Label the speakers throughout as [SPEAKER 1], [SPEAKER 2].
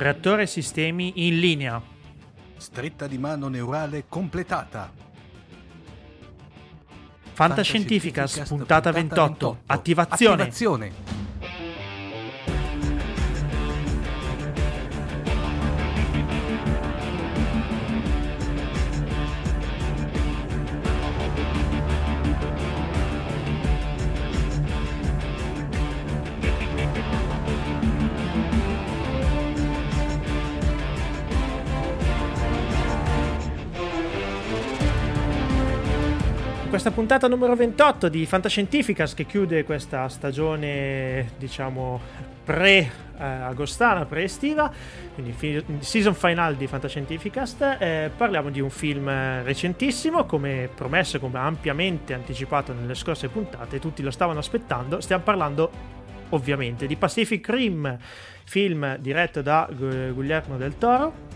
[SPEAKER 1] Reattore sistemi in linea.
[SPEAKER 2] Stretta di mano neurale completata.
[SPEAKER 1] Fantascientificas,
[SPEAKER 2] Fantascientificast,
[SPEAKER 1] puntata 28. Attivazione.
[SPEAKER 2] Attivazione.
[SPEAKER 1] Questa puntata numero 28 di Fantascientificas che chiude questa stagione, diciamo, pre-agostana, pre-estiva, quindi season final di Fantascientificast. Eh, parliamo di un film recentissimo, come promesso, come ampiamente anticipato nelle scorse puntate, tutti lo stavano aspettando. Stiamo parlando ovviamente di Pacific Rim, film diretto da Gu- Guillermo del Toro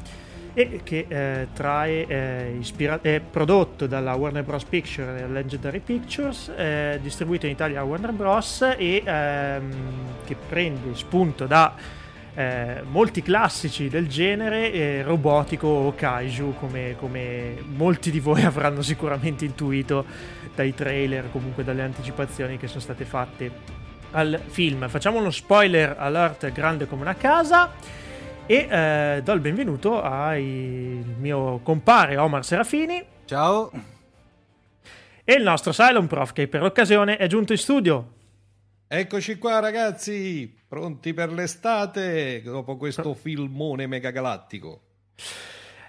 [SPEAKER 1] e che eh, trae, eh, ispira- è prodotto dalla Warner Bros. Picture e Legendary Pictures, eh, distribuito in Italia da Warner Bros. e ehm, che prende spunto da eh, molti classici del genere, eh, robotico o kaiju, come, come molti di voi avranno sicuramente intuito dai trailer, comunque dalle anticipazioni che sono state fatte al film. Facciamo uno spoiler alert grande come una casa e eh, do il benvenuto al mio compare Omar Serafini
[SPEAKER 2] Ciao.
[SPEAKER 1] e il nostro Cylon Prof che per l'occasione è giunto in studio.
[SPEAKER 3] Eccoci qua ragazzi, pronti per l'estate dopo questo filmone megagalattico.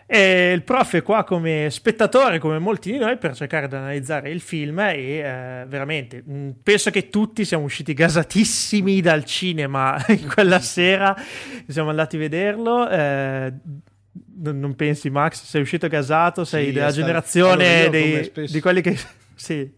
[SPEAKER 1] E il prof è qua come spettatore, come molti di noi, per cercare di analizzare il film e eh, veramente mh, penso che tutti siamo usciti gasatissimi dal cinema in quella sera, siamo andati a vederlo. eh, non, non pensi Max? Sei uscito gasato? Sei
[SPEAKER 3] Sì,
[SPEAKER 1] della generazione dei- di quelli che... Sì.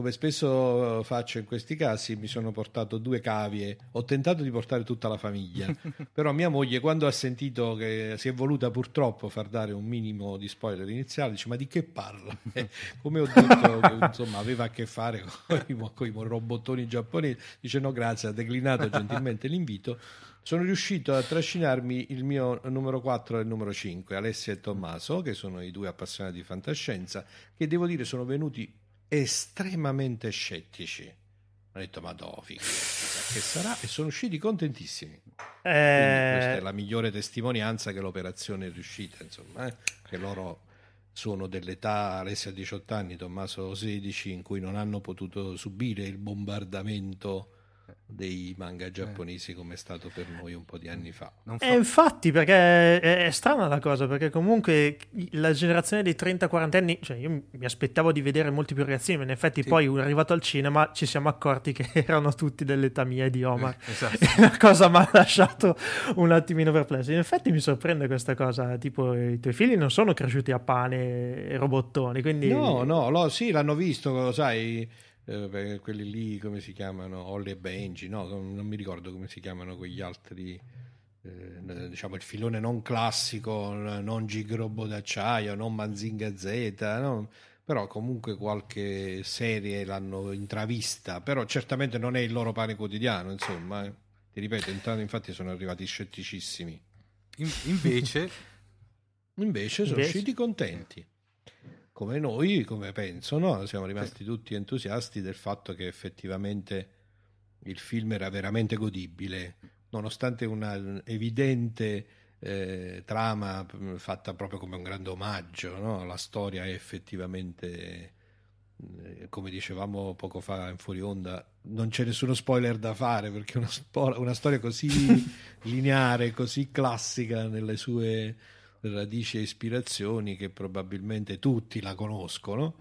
[SPEAKER 3] Come spesso faccio in questi casi, mi sono portato due cavie. Ho tentato di portare tutta la famiglia, però mia moglie, quando ha sentito che si è voluta purtroppo far dare un minimo di spoiler iniziale, dice: Ma di che parla? Come ho detto, che, insomma, aveva a che fare con i robottoni giapponesi, dice: No, grazie, ha declinato gentilmente l'invito. Sono riuscito a trascinarmi il mio numero 4 e il numero 5, Alessia e Tommaso, che sono i due appassionati di fantascienza, che devo dire sono venuti estremamente scettici. Ho detto, ma dove, che sarà? E sono usciti contentissimi. Quindi questa è
[SPEAKER 1] Eh,
[SPEAKER 3] la migliore testimonianza che l'operazione è riuscita, insomma, eh? che loro sono dell'età, Alessia ha 18 anni, Tommaso 16, in cui non hanno potuto subire il bombardamento dei manga giapponesi come è stato per noi un po' di anni fa.
[SPEAKER 2] Non
[SPEAKER 1] Eh, infatti, perché è, è strana la cosa, perché comunque la generazione dei 30-40 anni, cioè io mi aspettavo di vedere molti più ragazzini, ma in effetti
[SPEAKER 2] Sì.
[SPEAKER 1] poi arrivato al cinema ci siamo accorti che erano tutti dell'età mia e di Omar.
[SPEAKER 2] Esatto.
[SPEAKER 1] E la cosa mi ha lasciato un attimino perplesso. In effetti mi sorprende questa cosa, tipo i tuoi figli non sono cresciuti a pane e robottoni, quindi...
[SPEAKER 3] No, no, lo- sì, l'hanno visto, lo sai, eh, quelli lì, come si chiamano, Holly e Benji, no, non, non mi ricordo come si chiamano quegli altri, eh, diciamo il filone non classico, non Gigrobo d'acciaio, non Manzinga Z, no? però comunque qualche serie l'hanno intravista, però certamente non è il loro pane quotidiano, insomma, eh. ti ripeto, intanto infatti sono arrivati scetticissimi.
[SPEAKER 2] In- invece,
[SPEAKER 3] Invece sono
[SPEAKER 1] Invece?
[SPEAKER 3] usciti contenti. Come noi, come penso, no? siamo rimasti tutti entusiasti del fatto che effettivamente il film era veramente godibile, nonostante una evidente eh, trama fatta proprio come un grande omaggio. no? La storia è effettivamente, eh, come dicevamo poco fa in fuori onda, non c'è nessuno spoiler da fare perché una, spo- una storia così lineare, così classica nelle sue radici e ispirazioni che probabilmente tutti la conoscono.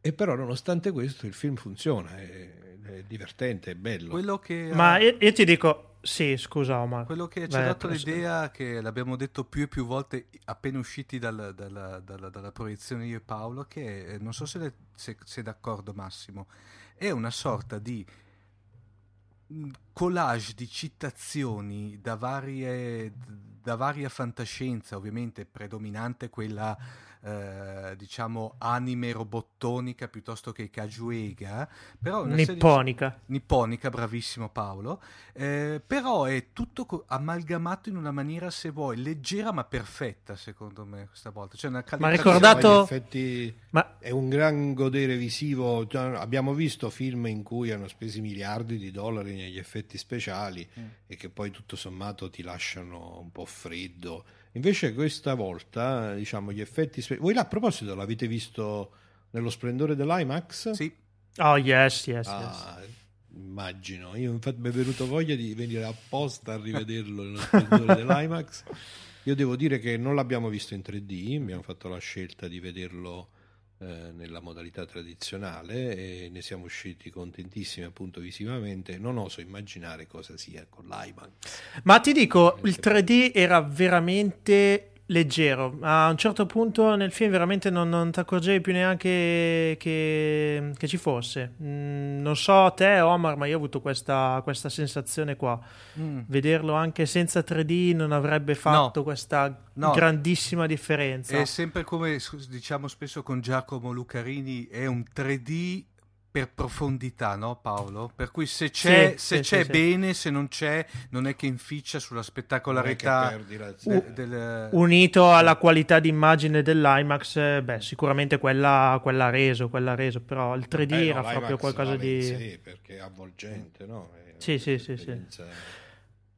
[SPEAKER 3] E però, nonostante questo, il film funziona, è, è divertente, è bello.
[SPEAKER 2] quello che,
[SPEAKER 1] Ma io, io ti dico, sì, scusa Omar.
[SPEAKER 2] quello che ci ha dato l'idea, che l'abbiamo detto più e più volte appena usciti dal- dalla, dalla- dalla proiezione io e Paolo, che eh, non so se, le- se sei d'accordo Massimo, è una sorta di mh, collage di citazioni da varie, da varia fantascienza, ovviamente predominante quella eh, diciamo anime robottonica piuttosto che cajuega però
[SPEAKER 1] nipponica.
[SPEAKER 2] di... nipponica bravissimo Paolo. Eh, però è tutto co- amalgamato in una maniera se vuoi leggera ma perfetta secondo me questa volta. Cioè una
[SPEAKER 1] ma ricordato
[SPEAKER 3] effetti... ma... è un gran godere visivo. Cioè, abbiamo visto film in cui hanno speso miliardi di dollari negli effetti speciali mm. e che poi tutto sommato ti lasciano un po' freddo Invece questa volta, diciamo, gli effetti... Spe- Voi là, a proposito, l'avete visto nello splendore dell'IMAX?
[SPEAKER 2] Sì.
[SPEAKER 1] Oh, yes, yes,
[SPEAKER 3] ah, yes. Immagino. Io infatti mi è venuto voglia di venire apposta a rivederlo nello splendore dell'IMAX. Io devo dire che non l'abbiamo visto in 3D, abbiamo fatto la scelta di vederlo eh, nella modalità tradizionale e ne siamo usciti contentissimi appunto visivamente. Non oso immaginare cosa sia con l'IMAX
[SPEAKER 1] ma ti dico il 3D era veramente leggero. A un certo punto nel film veramente non, non ti accorgevi più neanche che, che ci fosse. Mm, non so te, Omar, ma io ho avuto questa, questa sensazione qua. Mm. Vederlo anche senza 3D non avrebbe fatto no. questa no. grandissima differenza.
[SPEAKER 2] È sempre come diciamo spesso con Giacomo Lucarini, è un 3D per profondità, no Paolo? Per cui se c'è, sì, se sì, c'è sì, bene, se non c'è, non è che inficia sulla spettacolarità
[SPEAKER 1] U- del... unito alla qualità d'immagine dell'IMAX, eh, beh, sicuramente quella, quella ha reso, quella ha reso, però il 3D eh, era no, proprio qualcosa di...
[SPEAKER 3] Sì, perché è avvolgente, no? È
[SPEAKER 1] sì, sì, sì, sì.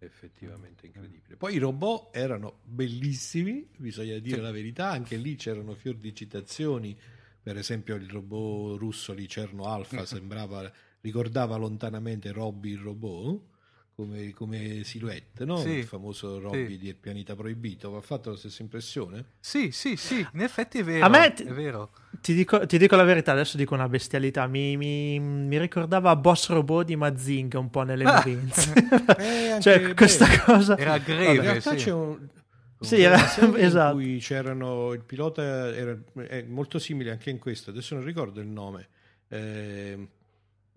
[SPEAKER 3] Effettivamente incredibile. Poi i robot erano bellissimi, bisogna dire la verità, anche lì c'erano fior di citazioni per esempio il robot russo Licerno Alfa sembrava, ricordava lontanamente Robby il robot come, come silhouette, no? Sì, il famoso Robby sì. del pianeta proibito. ha fatto la stessa impressione?
[SPEAKER 2] Sì, sì, sì, in effetti è vero. A me t- è vero.
[SPEAKER 1] Ti, dico, ti, dico, la verità, adesso dico una bestialità. Mi, mi, mi ricordava Boss Robot di Mazinga un po' nelle Marines. eh, cioè, questa cosa.
[SPEAKER 2] Era greve.
[SPEAKER 3] in realtà
[SPEAKER 2] sì.
[SPEAKER 3] c'è un
[SPEAKER 1] sì, era, esatto.
[SPEAKER 3] In cui c'erano il pilota era, è molto simile anche in questo, adesso non ricordo il nome. Eh,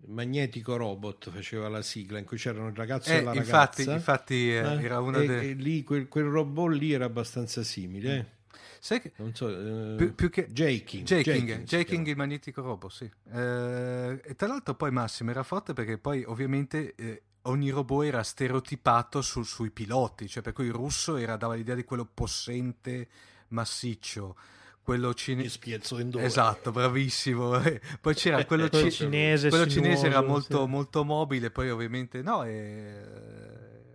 [SPEAKER 3] Magnetico Robot faceva la sigla in cui c'erano il ragazzo
[SPEAKER 2] eh,
[SPEAKER 3] e la
[SPEAKER 2] infatti,
[SPEAKER 3] ragazza.
[SPEAKER 2] Infatti, eh, eh era una
[SPEAKER 3] delle. lì quel, quel, robot lì era abbastanza simile. Mm.
[SPEAKER 2] Sai che,
[SPEAKER 3] non so, uh,
[SPEAKER 2] più, più, che
[SPEAKER 3] Jaking,
[SPEAKER 2] Jaking, Jaking, Jaking il magnetico robot, sì. Eh, e tra l'altro poi Massimo era forte perché poi ovviamente eh, ogni robot era stereotipato su, sui piloti, cioè per cui il russo era, dava l'idea di quello possente, massiccio. Quello cinese. Esatto, bravissimo. poi c'era quello,
[SPEAKER 1] ci... cinese.
[SPEAKER 2] Quello cinese era molto, sì. molto mobile, poi ovviamente no. E...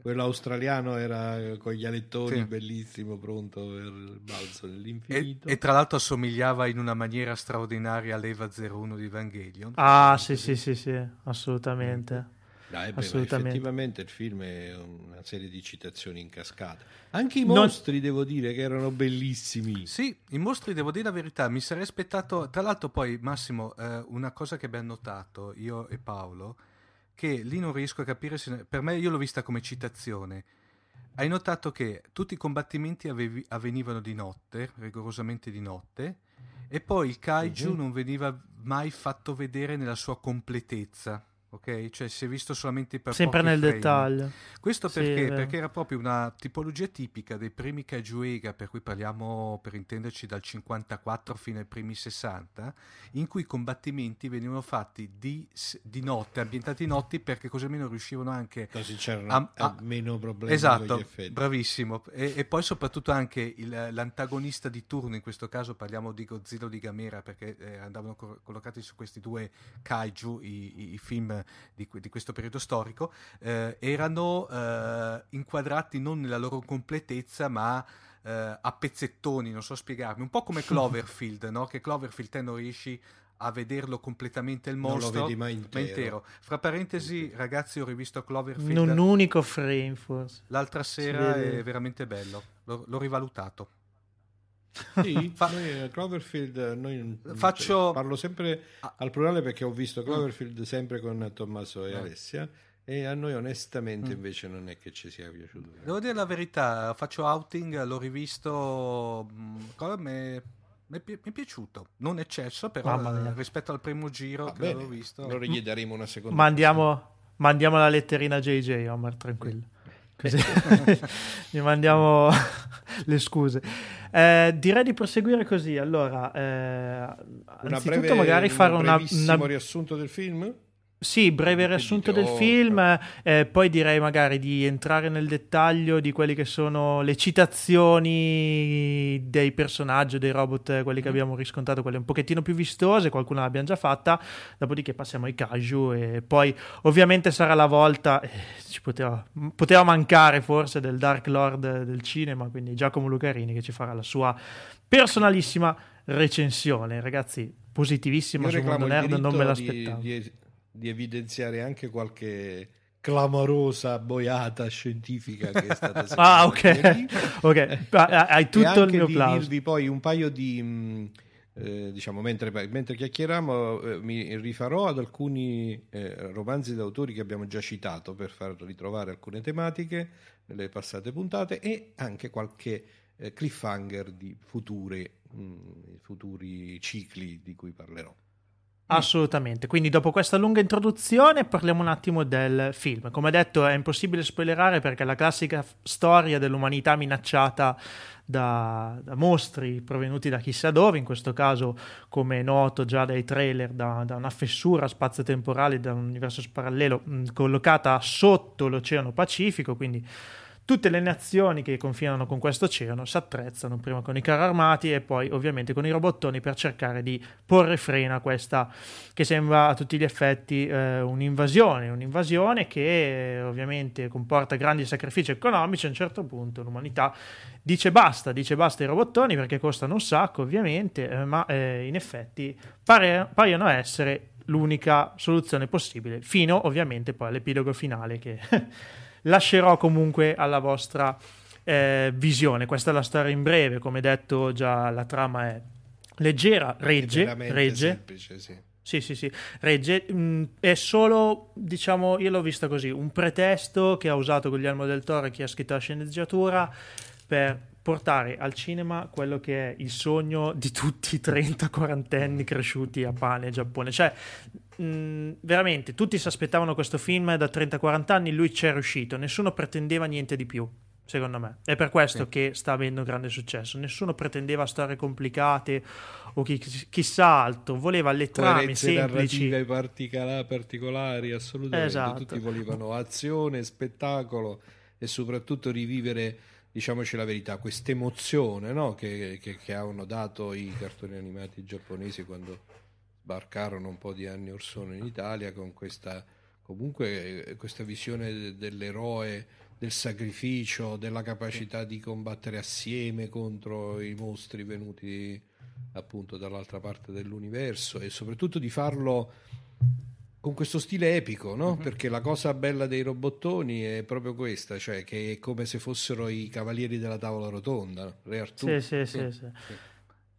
[SPEAKER 3] Quello australiano era con gli alettoni, sì. bellissimo, pronto per il balzo nell'infinito.
[SPEAKER 2] E, e, tra l'altro assomigliava in una maniera straordinaria all'Eva 01 di Evangelion.
[SPEAKER 1] Ah, sì, sì, sì, sì, assolutamente.
[SPEAKER 3] Dai, beh, effettivamente il film è una serie di citazioni in cascata. Anche i mostri, non... devo dire, che erano bellissimi.
[SPEAKER 2] Sì, i mostri, devo dire la verità, mi sarei aspettato... Tra l'altro poi, Massimo, eh, una cosa che abbiamo notato, io e Paolo, che lì non riesco a capire se... Per me, io l'ho vista come citazione. Hai notato che tutti i combattimenti avevi... avvenivano di notte, rigorosamente di notte, e poi il kaiju uh-huh. non veniva mai fatto vedere nella sua completezza ok? Cioè si è visto solamente per
[SPEAKER 1] Sempre nel
[SPEAKER 2] frame.
[SPEAKER 1] dettaglio.
[SPEAKER 2] Questo perché? Sì, perché era proprio una tipologia tipica dei primi Kajuega, per cui parliamo per intenderci dal 54 fino ai primi 60, in cui i combattimenti venivano fatti di, di notte, ambientati notti, perché così almeno riuscivano anche
[SPEAKER 3] così c'erano a, a, meno problemi
[SPEAKER 2] esatto, bravissimo. E, e, poi soprattutto anche il, l'antagonista di turno, in questo caso parliamo di Godzilla o di Gamera, perché eh, andavano co- collocati su questi due kaiju i, i, i film di, di questo periodo storico, eh, erano eh, inquadrati non nella loro completezza, ma eh, a pezzettoni, non so spiegarmi, un po' come Cloverfield, no? che Cloverfield te non riesci a vederlo completamente il mostro,
[SPEAKER 3] non lo vedi mai intero.
[SPEAKER 2] intero. Fra parentesi, ragazzi, ho rivisto Cloverfield.
[SPEAKER 1] Un unico frame, forse.
[SPEAKER 2] L'altra sera è veramente bello. L'ho, l'ho rivalutato.
[SPEAKER 3] Sì, Fa... noi, eh, Cloverfield, noi Faccio... parlo sempre ah. al plurale perché ho visto Cloverfield sempre con Tommaso e eh. Alessia e a noi onestamente mm. invece non è che ci sia piaciuto.
[SPEAKER 2] Devo dire la verità, faccio outing, l'ho rivisto, mi è piaciuto, non eccesso però rispetto al primo giro Va che bene. l'ho visto.
[SPEAKER 3] Allora gli daremo una seconda.
[SPEAKER 1] Ma andiamo, mandiamo la letterina a JJ, Omar, tranquillo. Così gli mandiamo le scuse. Eh, direi di proseguire così. Allora, eh,
[SPEAKER 3] una breve, magari fare un una, una... riassunto del film?
[SPEAKER 1] Sì, breve riassunto del film, eh, poi direi magari di entrare nel dettaglio di quelle che sono le citazioni dei personaggi, dei robot, quelli che mm. abbiamo riscontrato, quelle un pochettino più vistose, qualcuna l'abbiamo già fatta, dopodiché passiamo ai kaiju e poi ovviamente sarà la volta, eh, ci poteva, poteva mancare forse del Dark Lord del cinema, quindi Giacomo Lucarini che ci farà la sua personalissima recensione. Ragazzi, positivissima su Mondo Nerd, non me l'aspettavo. Di, di
[SPEAKER 3] di evidenziare anche qualche clamorosa boiata scientifica che è stata
[SPEAKER 1] Ah, ok. ok, hai tutto il mio plauso.
[SPEAKER 3] dirvi poi un paio di... Mm, eh, diciamo, mentre, mentre chiacchieriamo, eh, mi rifarò ad alcuni eh, romanzi d'autori che abbiamo già citato per far ritrovare alcune tematiche nelle passate puntate e anche qualche eh, cliffhanger di future, mh, mm, futuri cicli di cui parlerò.
[SPEAKER 1] Assolutamente, quindi dopo questa lunga introduzione parliamo un attimo del film. Come detto è impossibile spoilerare perché è la classica storia dell'umanità minacciata da, da, mostri provenuti da chissà dove, in questo caso come è noto già dai trailer, da, da una fessura spazio-temporale, da un universo parallelo mh, collocata sotto l'Oceano Pacifico, quindi Tutte le nazioni che confinano con questo oceano si attrezzano prima con i carri armati e poi ovviamente con i robottoni per cercare di porre freno a questa che sembra a tutti gli effetti eh, un'invasione, un'invasione che ovviamente comporta grandi sacrifici economici. A un certo punto l'umanità dice basta, dice basta ai robottoni perché costano un sacco ovviamente, eh, ma eh, in effetti pare, paiono essere l'unica soluzione possibile, fino ovviamente poi all'epilogo finale che lascerò comunque alla vostra eh, visione. Questa è la storia in breve, come detto già la trama è leggera, regge, regge. Semplice, sì. Sì, sì, sì, regge. Mm, è solo, diciamo, io l'ho vista così, un pretesto che ha usato Guglielmo del Toro chi ha scritto la sceneggiatura per portare al cinema quello che è il sogno di tutti i 30-40 anni cresciuti a pane e Giappone. Cioè, mh, veramente, tutti si aspettavano questo film da 30-40 anni, lui ci è riuscito, nessuno pretendeva niente di più. Secondo me è per questo sì. che sta avendo un grande successo. Nessuno pretendeva storie complicate o chi, chissà altro, voleva le trame semplici
[SPEAKER 3] e particolari. Assolutamente, esatto. tutti volevano azione, spettacolo e soprattutto rivivere diciamoci la verità, questa emozione no? che, che, che, hanno dato i cartoni animati giapponesi quando sbarcarono un po' di anni or sono in Italia con questa, comunque, questa visione dell'eroe, del sacrificio, della capacità di combattere assieme contro i mostri venuti appunto dall'altra parte dell'universo e soprattutto di farlo con questo stile epico, no? Mm-hmm. Perché la cosa bella dei robottoni è proprio questa, cioè che è come se fossero i cavalieri della tavola rotonda, Re Artù.
[SPEAKER 1] Sì, sì, sì. sì. sì.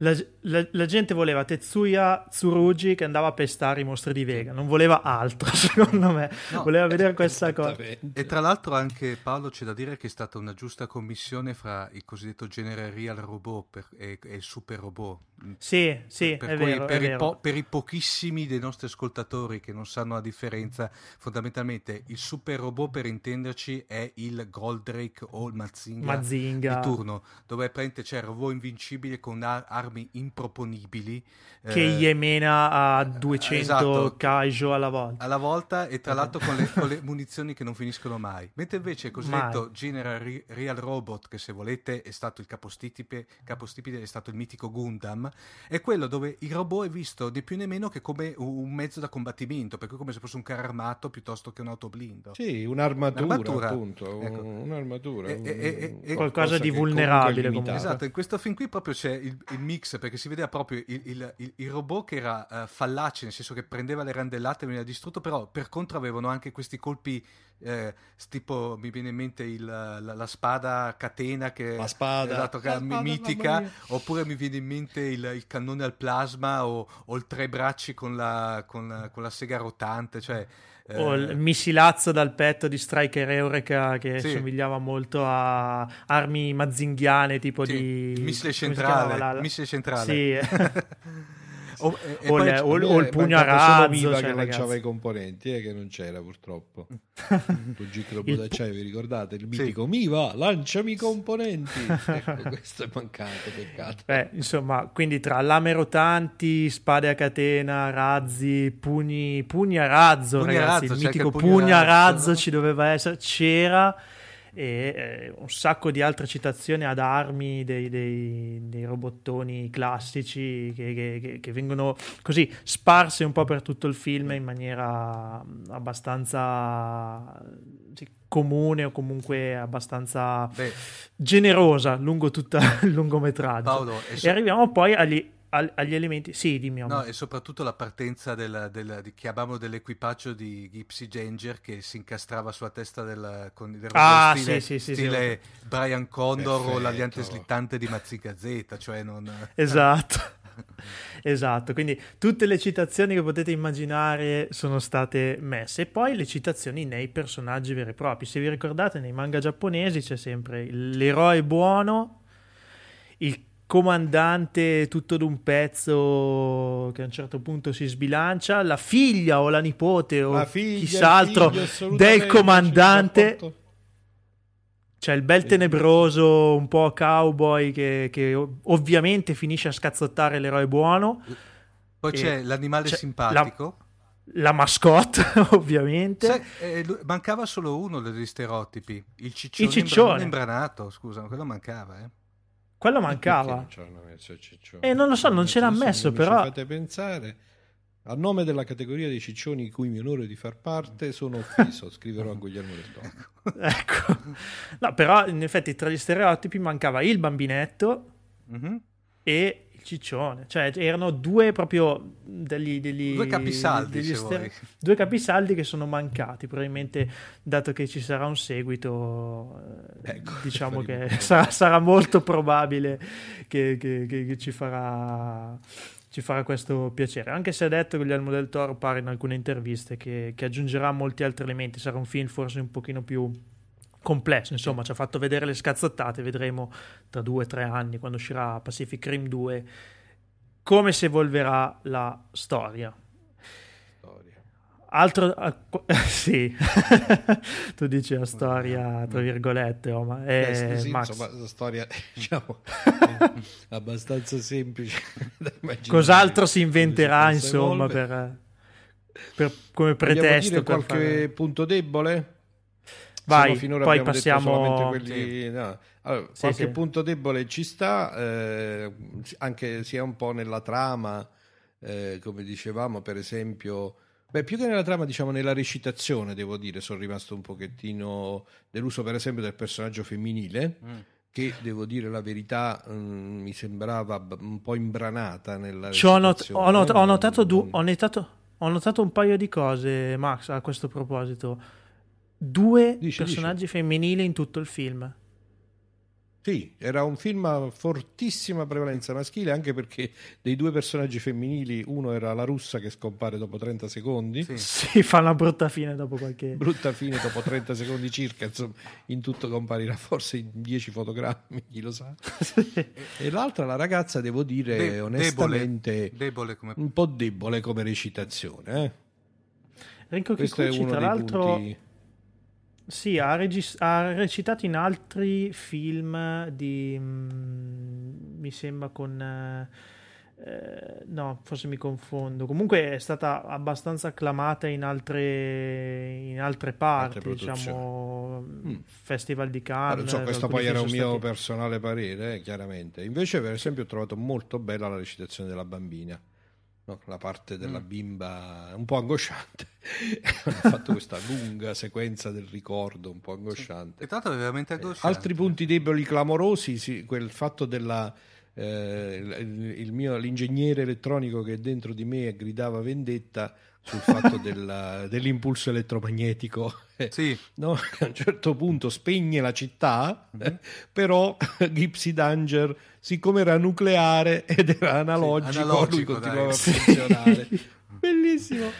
[SPEAKER 1] La, la, la, gente voleva Tetsuya Tsurugi che andava a pestare i mostri di Vega, non voleva altro, secondo me. No, voleva vedere questa cosa.
[SPEAKER 2] E tra l'altro anche Paolo c'è da dire che è stata una giusta commissione fra il cosiddetto genere real robot per, e, e, il super robot.
[SPEAKER 1] Sì, sì, per,
[SPEAKER 2] per,
[SPEAKER 1] cui, vero,
[SPEAKER 2] per,
[SPEAKER 1] i
[SPEAKER 2] po- per, i pochissimi dei nostri ascoltatori che non sanno la differenza, fondamentalmente il super robot per intenderci è il Goldrake o il Mazinga,
[SPEAKER 1] Mazinga.
[SPEAKER 2] di turno, dove praticamente c'è il robot invincibile con armi armi improponibili.
[SPEAKER 1] Che eh, Yemena a 200 esatto, kaiju alla volta.
[SPEAKER 2] Alla volta e tra l'altro con le, con le munizioni che non finiscono mai. Mentre invece il cosiddetto General Real Robot, che se volete è stato il capostipite, capostipite è stato il mitico Gundam, è quello dove il robot è visto né più né meno che come un mezzo da combattimento, per cui come se fosse un carro armato piuttosto che un autoblindo.
[SPEAKER 3] Sì, un'armatura, un'armatura appunto, ecco. un'armatura. E,
[SPEAKER 1] e, e, qualcosa di vulnerabile comunque.
[SPEAKER 2] Esatto, in questo film qui proprio c'è il, il mix perché si vedeva proprio il, il, il, il robot che era uh, fallace, nel senso che prendeva le randellate e veniva distrutto, però per contro avevano anche questi colpi eh, tipo mi viene in mente il, la, la, spada catena che
[SPEAKER 3] la spada,
[SPEAKER 2] esatto,
[SPEAKER 3] la spada
[SPEAKER 2] mitica oppure mi viene in mente il, il cannone al plasma o, o, il tre bracci con la, con, con la sega rotante cioè
[SPEAKER 1] o il eh, missilazzo dal petto di Striker Eureka che sì. somigliava molto a armi mazinghiane tipo sì. di
[SPEAKER 2] missile centrale, la... missile centrale.
[SPEAKER 1] Sì. o, e, o, le, o, o il pugno a razzo.
[SPEAKER 3] Cioè, che lanciava i componenti, eh, che non c'era purtroppo. Con Giclo Bodacciai, vi ricordate? Il mitico sì. Miva, lanciami i componenti. ecco, questo è mancato, peccato.
[SPEAKER 1] Beh, insomma, quindi tra lame rotanti, spade a catena, razzi, pugni, pugni a razzo, pugni ragazzi, a razzo, il mitico pugno a razzo, razzo ci doveva essere, c'era e eh, un sacco di altre citazioni ad armi dei, dei, dei robottoni classici che, che, che, vengono così sparse un po' per tutto il film in maniera abbastanza sì, comune o comunque abbastanza Beh. generosa lungo tutto il lungometraggio. Paolo, e, so- e arriviamo poi agli agli elementi. Sì, dimmi.
[SPEAKER 2] No, e soprattutto la partenza del, del, di, chiamavamo dell'equipaggio di Gypsy Ginger che si incastrava sulla testa del, con il
[SPEAKER 1] ah,
[SPEAKER 2] stile,
[SPEAKER 1] sì, sì,
[SPEAKER 2] stile sì, Brian Condor Perfetto. o l'aliante slittante di Mazzica Z, cioè non...
[SPEAKER 1] Esatto. esatto, quindi tutte le citazioni che potete immaginare sono state messe e poi le citazioni nei personaggi veri e propri. Se vi ricordate, nei manga giapponesi c'è sempre l'eroe buono, il comandante tutto d'un pezzo che a un certo punto si sbilancia, la figlia o la nipote o la figlia, chissà altro del comandante. C'è il bel tenebroso, un po' cowboy che, che ovviamente finisce a scazzottare l'eroe buono.
[SPEAKER 2] Poi c'è l'animale c'è simpatico.
[SPEAKER 1] La, la mascotte, ovviamente.
[SPEAKER 2] Sai, eh, mancava solo uno degli stereotipi, il ciccione, il ciccione. imbranato, scusa, quello mancava, eh.
[SPEAKER 1] Quello mancava. E eh, non lo so, non ce l'ha messo, però.
[SPEAKER 3] Mi fate pensare. A nome della categoria dei ciccioni di cui mi onore di far parte, sono offeso. Scriverò a Guglielmo del Toro.
[SPEAKER 1] ecco. No, però in effetti tra gli stereotipi mancava il bambinetto mm-hmm. e ciccione, cioè erano due proprio degli, degli
[SPEAKER 2] due capisaldi, degli ster-
[SPEAKER 1] due capisaldi che sono mancati, probabilmente dato che ci sarà un seguito, eh, ecco, diciamo che sarà, sarà, molto probabile che, che, che, che ci farà ci farà questo piacere. Anche se ha detto Guglielmo del Toro, pare in alcune interviste, che, che, aggiungerà molti altri elementi. Sarà un film forse un pochino più complesso, insomma, ci ha fatto vedere le scazzottate, vedremo tra due o tre anni, quando uscirà Pacific Rim 2, come si evolverà la storia. storia. Altro, uh, sì, tu dici la storia, tra virgolette, oh, ma è, eh, sì,
[SPEAKER 3] insomma, la storia, diciamo, abbastanza semplice.
[SPEAKER 1] Cos'altro si inventerà, insomma, per, per, come pretesto?
[SPEAKER 3] qualche fare... punto debole?
[SPEAKER 1] Vai, finora poi passiamo...
[SPEAKER 3] Quelli... Sì. No. Allora, sì, qualche sì. punto debole ci sta, eh, anche sia un po' nella trama, eh, come dicevamo, per esempio... Beh, più che nella trama, diciamo nella recitazione, devo dire, sono rimasto un pochettino deluso, per esempio, del personaggio femminile, mm. che, devo dire la verità, mh, mm, mi sembrava un po' imbranata nella
[SPEAKER 1] ho, not- ho, not- ho, notato du- ho, notato, ho notato un paio di cose, Max, a questo proposito due dici, personaggi dici. femminili in tutto il film.
[SPEAKER 3] Sì, era un film a fortissima prevalenza maschile, anche perché dei due personaggi femminili, uno era la russa che scompare dopo 30 secondi.
[SPEAKER 1] Sì, sì fa una brutta fine dopo qualche...
[SPEAKER 3] Brutta fine dopo 30 secondi circa, insomma, in tutto comparirà forse in 10 fotogrammi, chi lo sa. sì. E l'altra, la ragazza, devo dire De- onestamente,
[SPEAKER 2] debole, debole come...
[SPEAKER 3] un po' debole come recitazione. Eh?
[SPEAKER 1] Enrico Kikuchi, tra l'altro... Punti sì, ha, regis- ha, recitato in altri film di... Mm, mi sembra con... Eh, no, forse mi confondo. Comunque è stata abbastanza acclamata in altre, in altre parti, altre diciamo, mm. Festival di Cannes.
[SPEAKER 3] So, questo poi era un mio stati... personale parere, eh, chiaramente. Invece, per esempio, ho trovato molto bella la recitazione della bambina no? la parte della mm. bimba un po' angosciante. ha fatto questa lunga sequenza del ricordo un po' angosciante.
[SPEAKER 2] Sì. È stato veramente angosciante.
[SPEAKER 3] altri punti deboli clamorosi, sì, quel fatto della... Eh, il, il mio, l'ingegnere elettronico che dentro di me gridava vendetta sul fatto della, dell'impulso elettromagnetico
[SPEAKER 2] sì.
[SPEAKER 3] no? a un certo punto spegne la città mm-hmm. però Gypsy Danger siccome era nucleare ed era analogico, sì, analogico lui continuava dai. a funzionare bellissimo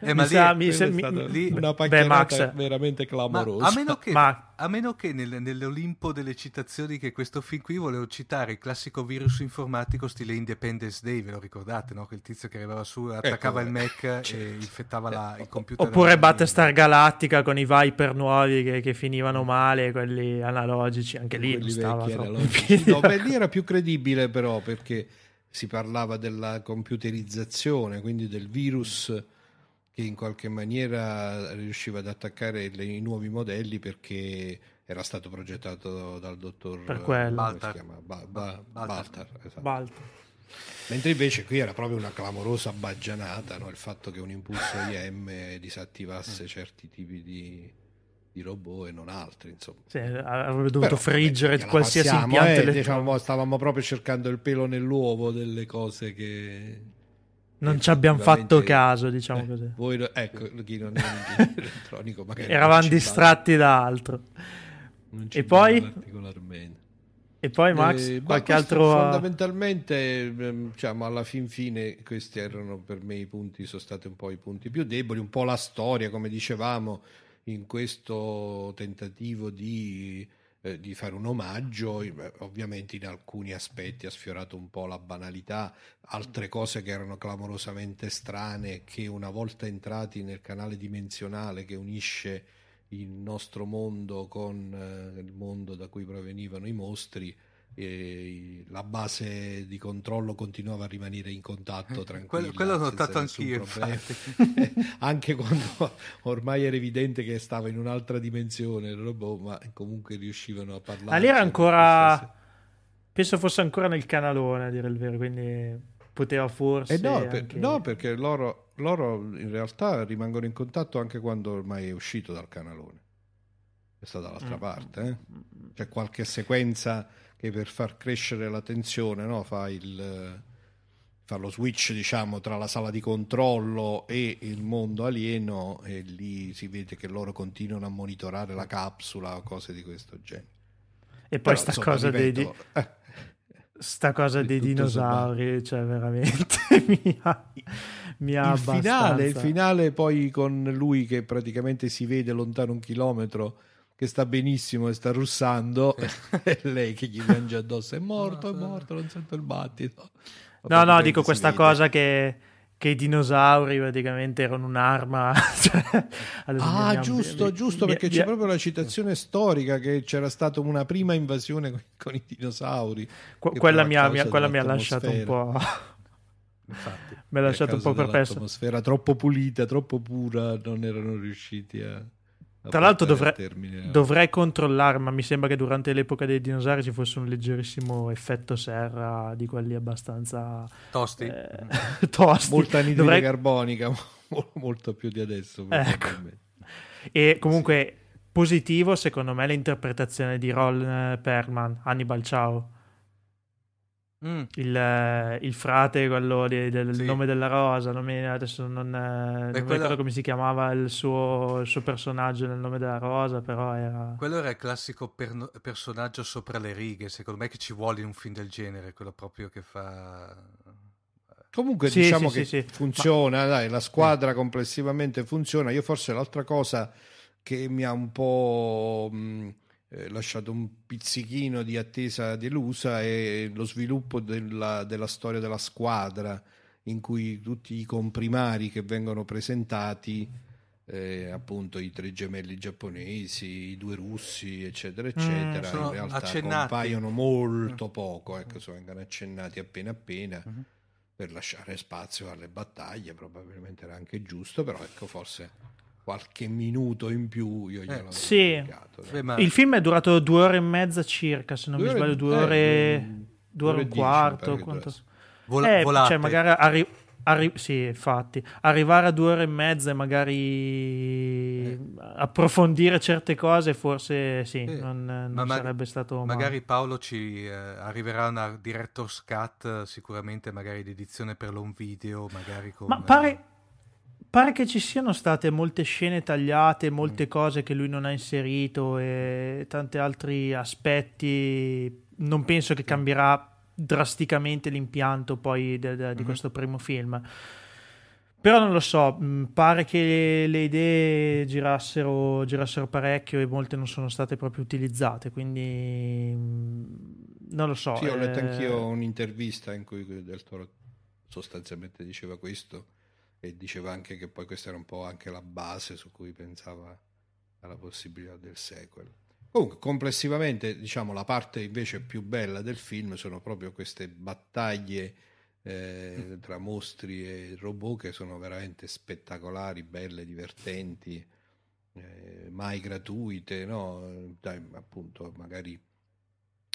[SPEAKER 2] Eh, ma
[SPEAKER 3] mi
[SPEAKER 2] lì,
[SPEAKER 3] sa,
[SPEAKER 2] mi,
[SPEAKER 3] mi,
[SPEAKER 2] mi, lì,
[SPEAKER 3] una paccherata veramente clamorosa.
[SPEAKER 2] a meno che,
[SPEAKER 3] ma...
[SPEAKER 2] a meno che nel, nell'Olimpo delle citazioni che questo film qui volevo citare il classico virus informatico stile Independence Day, ve lo ricordate, no? Quel tizio che arrivava su, attaccava ecco, il Mac certo. e infettava la, il computer.
[SPEAKER 1] Oppure Battlestar Galactica con i Viper nuovi che, che, finivano male, quelli analogici, anche lì
[SPEAKER 3] quelli
[SPEAKER 1] stava
[SPEAKER 3] analogici. No, beh, lì era più credibile però perché si parlava della computerizzazione, quindi del virus che in qualche maniera riusciva ad attaccare le, i nuovi modelli perché era stato progettato dal dottor
[SPEAKER 1] per quello.
[SPEAKER 2] Baltar.
[SPEAKER 3] Ba- ba- Baltar. Esatto.
[SPEAKER 1] Baltar.
[SPEAKER 3] Mentre invece qui era proprio una clamorosa baggianata no? il fatto che un impulso IM disattivasse mm. certi tipi di, di, robot e non altri. Insomma.
[SPEAKER 1] Sì, avrebbe dovuto Però, friggere beh, qualsiasi passiamo, impianto.
[SPEAKER 3] Eh, diciamo, stavamo proprio cercando il pelo nell'uovo delle cose che
[SPEAKER 1] non ci abbiamo fatto caso, diciamo
[SPEAKER 3] eh,
[SPEAKER 1] così.
[SPEAKER 3] Voi, ecco, chi non è elettronico, magari
[SPEAKER 1] eravamo distratti da altro. E poi?
[SPEAKER 3] Particolarmente.
[SPEAKER 1] E poi Max, eh, qualche altro...
[SPEAKER 3] Fondamentalmente, ehm, diciamo, alla fin fine questi erano per me i punti, sono stati un po' i punti più deboli, un po' la storia, come dicevamo, in questo tentativo di eh, di fare un omaggio, ovviamente in alcuni aspetti ha sfiorato un po' la banalità, altre cose che erano clamorosamente strane, che una volta entrati nel canale dimensionale che unisce il nostro mondo con eh, il mondo da cui provenivano i mostri, e la base di controllo continuava a rimanere in contatto tranquillo.
[SPEAKER 2] Quello, l'ho notato anch'io,
[SPEAKER 3] anche quando ormai era evidente che stava in un'altra dimensione il robot, ma comunque riuscivano a parlare.
[SPEAKER 1] Ma lì era ancora, penso fosse ancora nel canalone a dire il vero, quindi poteva forse...
[SPEAKER 3] Eh no, per,
[SPEAKER 1] anche...
[SPEAKER 3] no, perché loro, loro in realtà rimangono in contatto anche quando ormai è uscito dal canalone. È stata dall'altra mm. parte, eh? C'è qualche sequenza che per far crescere la tensione no? fa, il, fa lo switch diciamo, tra la sala di controllo e il mondo alieno e lì si vede che loro continuano a monitorare la capsula o cose di questo genere.
[SPEAKER 1] E poi Però, sta insomma, cosa ripeto, dei... Eh, sta cosa dei dinosauri, cioè veramente mi ha, mi ha
[SPEAKER 3] il finale, il finale poi con lui che praticamente si vede lontano un chilometro che sta benissimo e sta russando e lei che gli mangia addosso è morto, è morto, non sento il battito.
[SPEAKER 1] no, no, dico questa vede. cosa che, che, i dinosauri praticamente erano un'arma.
[SPEAKER 3] cioè, ah, giusto, giusto, perché c'è proprio la citazione storica che c'era stata una prima invasione con, con i dinosauri.
[SPEAKER 1] Qu- quella mi ha, quella mi ha lasciato un po'... Infatti, mi ha lasciato un po' perplesso.
[SPEAKER 3] L'atmosfera troppo pulita, troppo pura, non erano riusciti a
[SPEAKER 1] tra l'altro dovrei, dovrei, controllare, ma mi sembra che durante l'epoca dei dinosauri ci fosse un leggerissimo effetto serra di quelli abbastanza
[SPEAKER 2] tosti.
[SPEAKER 1] Eh, tosti.
[SPEAKER 3] Molta anidride dovrei... carbonica, molto più di adesso.
[SPEAKER 1] Ecco. E comunque sì. positivo secondo me l'interpretazione di Ron eh, Perlman, Hannibal Ciao. Mm. Il, il, frate, quello di, del sì. nome della rosa, nome, adesso non, eh, Beh, non quello... ricordo come si chiamava il suo, il suo, personaggio nel nome della rosa, però era...
[SPEAKER 2] Quello era il classico per, personaggio sopra le righe, secondo me che ci vuole in un film del genere, quello proprio che fa...
[SPEAKER 3] Comunque sì, diciamo sì, che sì, funziona, Ma... dai, la squadra complessivamente funziona. Io forse l'altra cosa che mi ha un po'... Mh, eh, lasciato un pizzichino di attesa delusa è lo sviluppo della, della storia della squadra in cui tutti i comprimari che vengono presentati eh, appunto i tre gemelli giapponesi, i due russi, eccetera, mm, eccetera, mm, in realtà accennati. compaiono molto poco, ecco, mm. vengono accennati appena appena mm-hmm. per lasciare spazio alle battaglie, probabilmente era anche giusto, però ecco, forse qualche minuto in più io glielo eh,
[SPEAKER 1] sì. il film è durato due ore e mezza circa se non due mi sbaglio due ore, eh, due ore e un quarto quanto... Vola, eh, cioè magari arri- arri- sì infatti arrivare a due ore e mezza e magari eh. approfondire certe cose forse sì eh. non, non Ma sarebbe stato
[SPEAKER 2] magari male. Paolo ci eh, arriverà una director's cut sicuramente magari di edizione per l'home video magari con
[SPEAKER 1] Ma pare Pare che ci siano state molte scene tagliate, molte mm. cose che lui non ha inserito e tanti altri aspetti. Non penso che cambierà drasticamente l'impianto poi de, de, di mm-hmm. questo primo film. però non lo so, mh, pare che le idee girassero, girassero, parecchio e molte non sono state proprio utilizzate, quindi mh, non lo so.
[SPEAKER 3] Sì, ho letto eh... anch'io un'intervista in cui Del Toro sostanzialmente diceva questo e diceva anche che poi questa era un po' anche la base su cui pensava alla possibilità del sequel. Comunque, complessivamente, diciamo, la parte invece più bella del film sono proprio queste battaglie eh, tra mostri e robot che sono veramente spettacolari, belle, divertenti, eh, mai gratuite, no? Dai, appunto, magari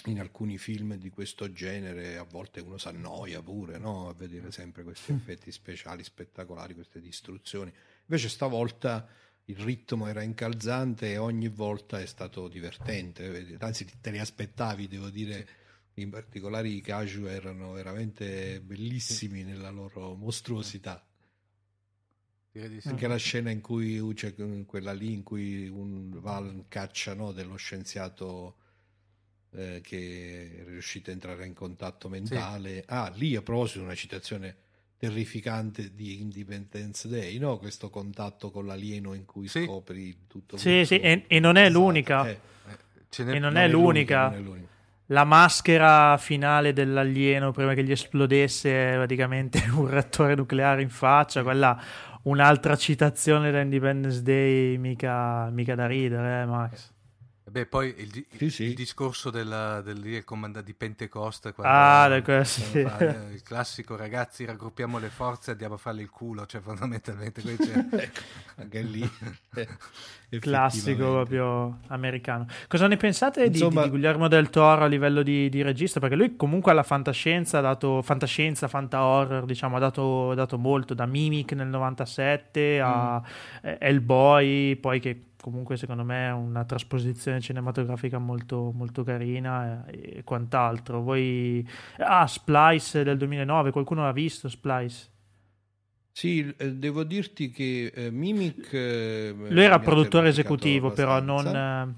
[SPEAKER 3] in alcuni film di questo genere a volte uno si annoia pure no? a vedere sempre questi effetti speciali spettacolari, queste distruzioni. Invece stavolta il ritmo era incalzante e ogni volta è stato divertente, anzi te ne aspettavi, devo dire, in particolare i Kaju erano veramente bellissimi nella loro mostruosità. Anche la scena in cui c'è quella lì in cui un Val caccia no, dello scienziato eh, che è riuscito a entrare in contatto mentale. Sì. Ah, lì a proposito una citazione terrificante di Independence Day, no? questo contatto con l'alieno in cui sì. scopri tutto.
[SPEAKER 1] Sì, sì, e, e, non è esatto. l'unica. Eh, e non, non, è, è l'unica. Non è l'unica. La maschera finale dell'alieno prima che gli esplodesse praticamente un reattore nucleare in faccia, quella un'altra citazione da Independence Day mica, mica da ridere, eh, Max.
[SPEAKER 2] Beh, poi il, sì, sì. il discorso della, del, del comandante di Pentecoste,
[SPEAKER 1] ah, fa, sì.
[SPEAKER 2] il classico ragazzi raggruppiamo le forze e andiamo a farle il culo, cioè fondamentalmente ecco,
[SPEAKER 3] anche lì
[SPEAKER 1] classico proprio americano. Cosa ne pensate Insomma, di, di, Guillermo del Toro a livello di, di, regista? Perché lui comunque alla fantascienza ha dato fantascienza, fanta horror, diciamo, ha dato, dato molto, da Mimic nel 97 a mm. Hellboy, poi che comunque secondo me è una trasposizione cinematografica molto, molto carina e, e, quant'altro. Voi... Ah, Splice del 2009, qualcuno l'ha visto Splice?
[SPEAKER 3] Sì, eh, devo dirti che eh, Mimic... Eh,
[SPEAKER 1] Lui era produttore esecutivo, però non, eh,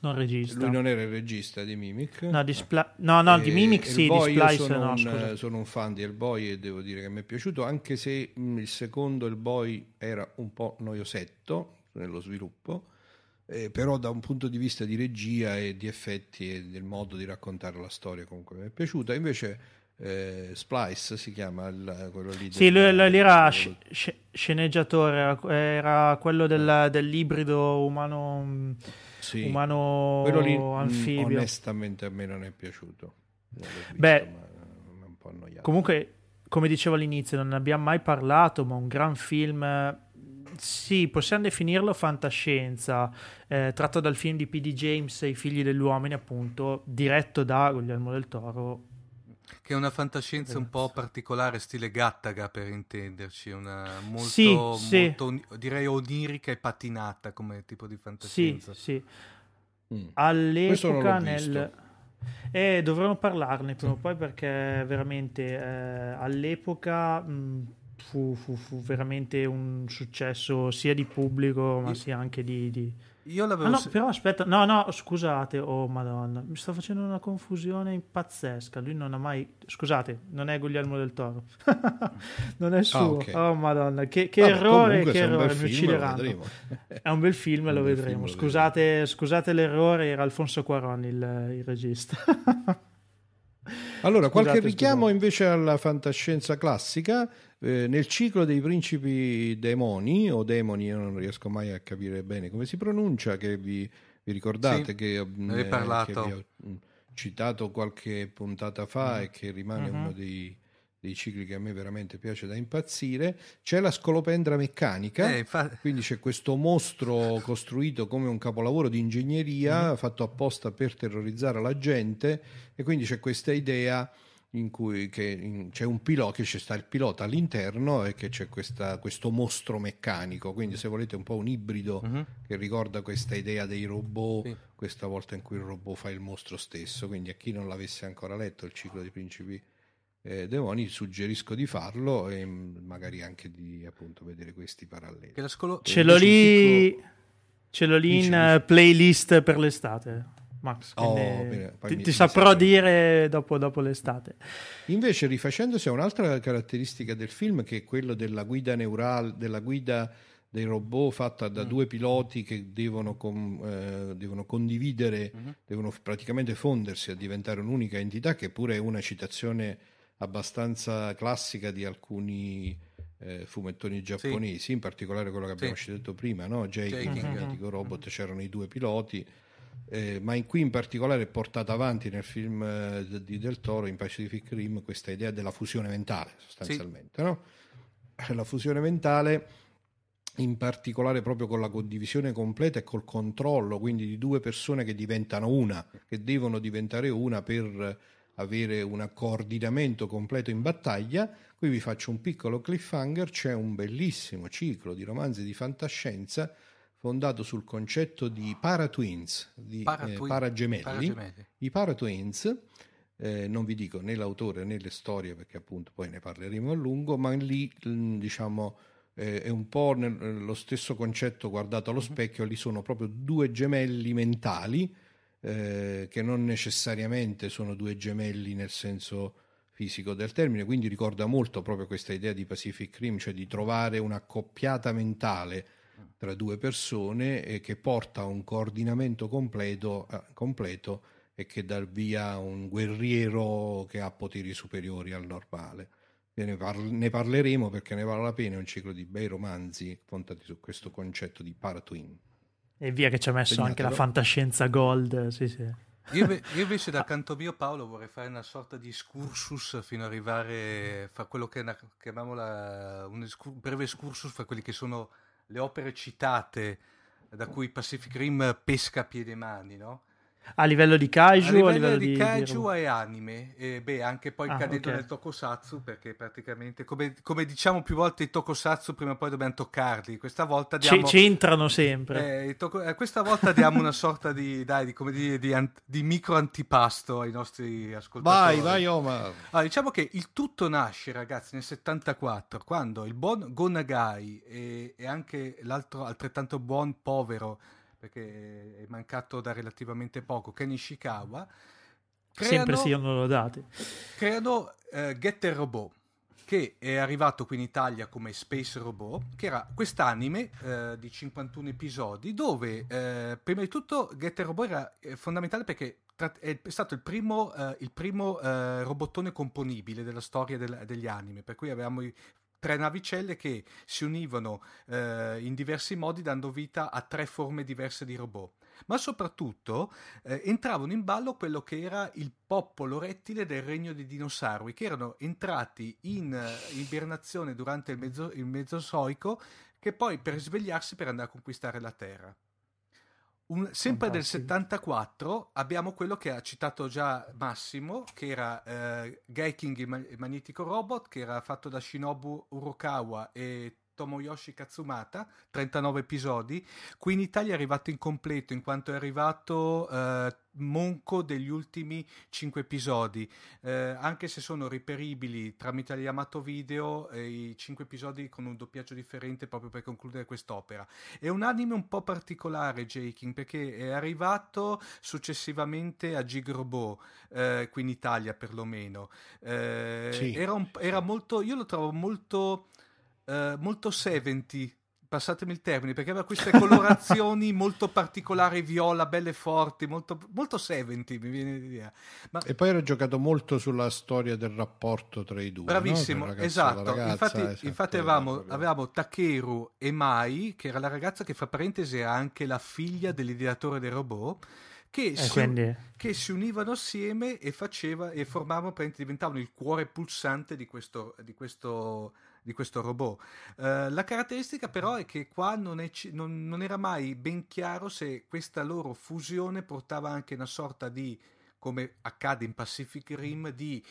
[SPEAKER 1] non, regista.
[SPEAKER 3] Lui non era il regista di Mimic.
[SPEAKER 1] No, di, Spla- no, no, di Mimic sì, di Splice
[SPEAKER 3] sono,
[SPEAKER 1] no,
[SPEAKER 3] un, sono un fan di Hellboy e devo dire che mi è piaciuto, anche se mh, mm, il secondo Hellboy era un po' noiosetto, nello sviluppo, eh, però da un punto di vista di regia e di effetti e del modo di raccontare la storia comunque mi è piaciuta. Invece eh, Splice si chiama il, quello lì.
[SPEAKER 1] Sì, lui, lui era sc- sceneggiatore, era quello del, dell'ibrido umano, sì. umano quello lì, anfibio.
[SPEAKER 3] Onestamente a me non è piaciuto.
[SPEAKER 1] Visto, Beh, comunque, come dicevo all'inizio, non ne abbiamo mai parlato, ma un gran film sì, possiamo definirlo fantascienza, eh, tratto dal film di P.D. James, I figli dell'uomo, appunto, diretto da Guglielmo del Toro.
[SPEAKER 2] Che è una fantascienza un po' particolare, stile Gattaga per intenderci, una molto, sì, molto sì. direi onirica e patinata come tipo di fantascienza.
[SPEAKER 1] Sì, sì. Mm. All'epoca nel... Eh, dovremmo parlarne prima o poi perché veramente eh, all'epoca... Mh, fu, fu, fu, veramente un successo sia di pubblico ma sia anche di... di...
[SPEAKER 2] Io l'avevo... Ah,
[SPEAKER 1] no, però aspetta, no, no, scusate, oh madonna, mi sto facendo una confusione pazzesca, lui non ha mai... Scusate, non è Guglielmo del Toro, non è suo, ah, okay. oh madonna, che, che Vabbè, errore, che errore, mi uccideranno. È un bel film lo vedremo, scusate, scusate l'errore, era Alfonso Cuarón il, il regista.
[SPEAKER 3] Allora, qualche richiamo invece alla fantascienza classica. Eh, nel ciclo dei principi demoni o demoni, io non riesco mai a capire bene come si pronuncia, che vi, vi ricordate sì, che,
[SPEAKER 2] mm, eh, che, vi ho
[SPEAKER 3] mm, citato qualche puntata fa mm. e che rimane uh-huh. uno dei, dei cicli che a me veramente piace da impazzire, c'è la scolopendra meccanica, eh, infatti... quindi c'è questo mostro costruito come un capolavoro di ingegneria mm. fatto apposta per terrorizzare la gente e quindi c'è questa idea in cui in, c'è un pilota, che c'è sta il pilota all'interno e che c'è questa, questo mostro meccanico, quindi se volete un po' un ibrido uh-huh. che ricorda questa idea dei robot, sì. questa volta in cui il robot fa il mostro stesso, quindi a chi non l'avesse ancora letto il ciclo dei principi eh, demoni suggerisco di farlo e magari anche di appunto vedere questi paralleli.
[SPEAKER 1] Scolo... Ce l'ho lì, piccolo... ce l'ho lì in uh, playlist per l'estate. Max. Oh, bene, ti, ti saprò dire dopo, dopo, l'estate.
[SPEAKER 3] Invece, rifacendosi a un'altra caratteristica del film, che è quello della guida neurale, della guida dei robot fatta da mm. due piloti che devono, com, eh, devono condividere, mm-hmm. devono praticamente fondersi a diventare un'unica entità, che pure è una citazione abbastanza classica di alcuni eh, fumettoni giapponesi, sì. in particolare quello che abbiamo sì. citato prima, no? Jaking, il mm robot, c'erano i due piloti. Eh, ma in qui in particolare è portata avanti nel film eh, di Del Toro in Pacific Rim questa idea della fusione mentale sostanzialmente sì. no? la fusione mentale in particolare proprio con la condivisione completa e col controllo, quindi di due persone che diventano una, che devono diventare una per avere un coordinamento completo in battaglia. Qui vi faccio un piccolo cliffhanger, c'è un bellissimo ciclo di romanzi di fantascienza fondato sul concetto di paratwins, di Paratwi- eh, paragemelli. paragemelli. I paratwins, eh, non vi dico né l'autore né le storie perché appunto poi ne parleremo a lungo, ma lì diciamo eh, è un po' nel, lo stesso concetto guardato allo mhm. specchio, lì sono proprio due gemelli mentali eh, che non necessariamente sono due gemelli nel senso fisico del termine, quindi ricorda molto proprio questa idea di Pacific Rim, cioè di trovare un'accoppiata mentale tra due persone e che porta a un coordinamento completo, eh, completo e che dà via a un guerriero che ha poteri superiori al normale ne, parl- ne, parleremo perché ne vale la pena, è un ciclo di bei romanzi fondati su questo concetto di paratwin.
[SPEAKER 1] E via che ci ha messo Segnatelo. anche la fantascienza gold, sì sì.
[SPEAKER 2] Io, io, invece dal canto mio Paolo vorrei fare una sorta di excursus fino ad arrivare a quello che chiamiamo la, un escur- breve excursus fra quelli che sono le opere citate da cui Pacific Rim pesca a piede mani, no?
[SPEAKER 1] A livello di kaiju?
[SPEAKER 2] A livello, a livello di, di kaiju di... e anime, e beh, anche poi ah, cadendo okay. nel tokusatsu, perché praticamente, come, come, diciamo più volte, i tokusatsu prima o poi dobbiamo toccarli. Questa volta diamo...
[SPEAKER 1] C- c'entrano sempre.
[SPEAKER 2] Eh, toku... eh, questa volta diamo una sorta di, dai, di, come dire, di, an... di, micro antipasto ai nostri ascoltatori.
[SPEAKER 3] Vai, vai, Omar.
[SPEAKER 2] Allora, diciamo che il tutto nasce, ragazzi, nel 74, quando il buon Gonagai e, e anche l'altro altrettanto buon povero perché è mancato da relativamente poco, Ken Ishikawa.
[SPEAKER 1] Creano, Sempre siano lodati.
[SPEAKER 2] Creano uh, Getter Robot, che è arrivato qui in Italia come Space Robot, che era quest'anime uh, di 51 episodi, dove uh, prima di tutto Getter Robot era fondamentale perché è stato il primo, uh, il primo uh, robottone componibile della storia del, degli anime, per cui avevamo i tre navicelle che si univano eh, in diversi modi dando vita a tre forme diverse di robot. Ma soprattutto eh, entravano in ballo quello che era il popolo rettile del regno dei dinosauri, che erano entrati in uh, ibernazione durante il, mezzo, il Mesozoico, che poi per svegliarsi per andare a conquistare la Terra. Un, sempre del 74 abbiamo quello che ha citato già Massimo, che era eh, Geiking il magnetico robot, che era fatto da Shinobu Urokawa e Tomoyoshi Katsumata, 39 episodi. Qui in Italia è arrivato incompleto in quanto è arrivato eh, monco degli ultimi 5 episodi, eh, anche se sono reperibili tramite Yamato Video eh, i 5 episodi con un doppiaggio differente proprio per concludere quest'opera. È un anime un po' particolare, Jaking, perché è arrivato successivamente a Gig Robot, eh, qui in Italia perlomeno. Eh, sì. Era, un, era molto, io lo trovo molto eh, molto 70 passatemi il termine, perché aveva queste colorazioni molto particolari, viola, belle forti, molto, molto 70, mi viene di dire.
[SPEAKER 3] Ma... E poi era giocato molto sulla storia del rapporto tra i due.
[SPEAKER 2] Bravissimo,
[SPEAKER 3] no?
[SPEAKER 2] esatto. Ragazza, infatti, esatto. infatti avevamo, avevamo, Takeru e Mai, che era la ragazza che fra parentesi era anche la figlia dell'ideatore del robot. Che, eh, si, quindi... che, si, univano assieme e, faceva, e formavano, diventavano il cuore pulsante di questo, di questo di questo robot. Uh, la caratteristica però è che qua non, è, non, non, era mai ben chiaro se questa loro fusione portava anche una sorta di, come accade in Pacific Rim, di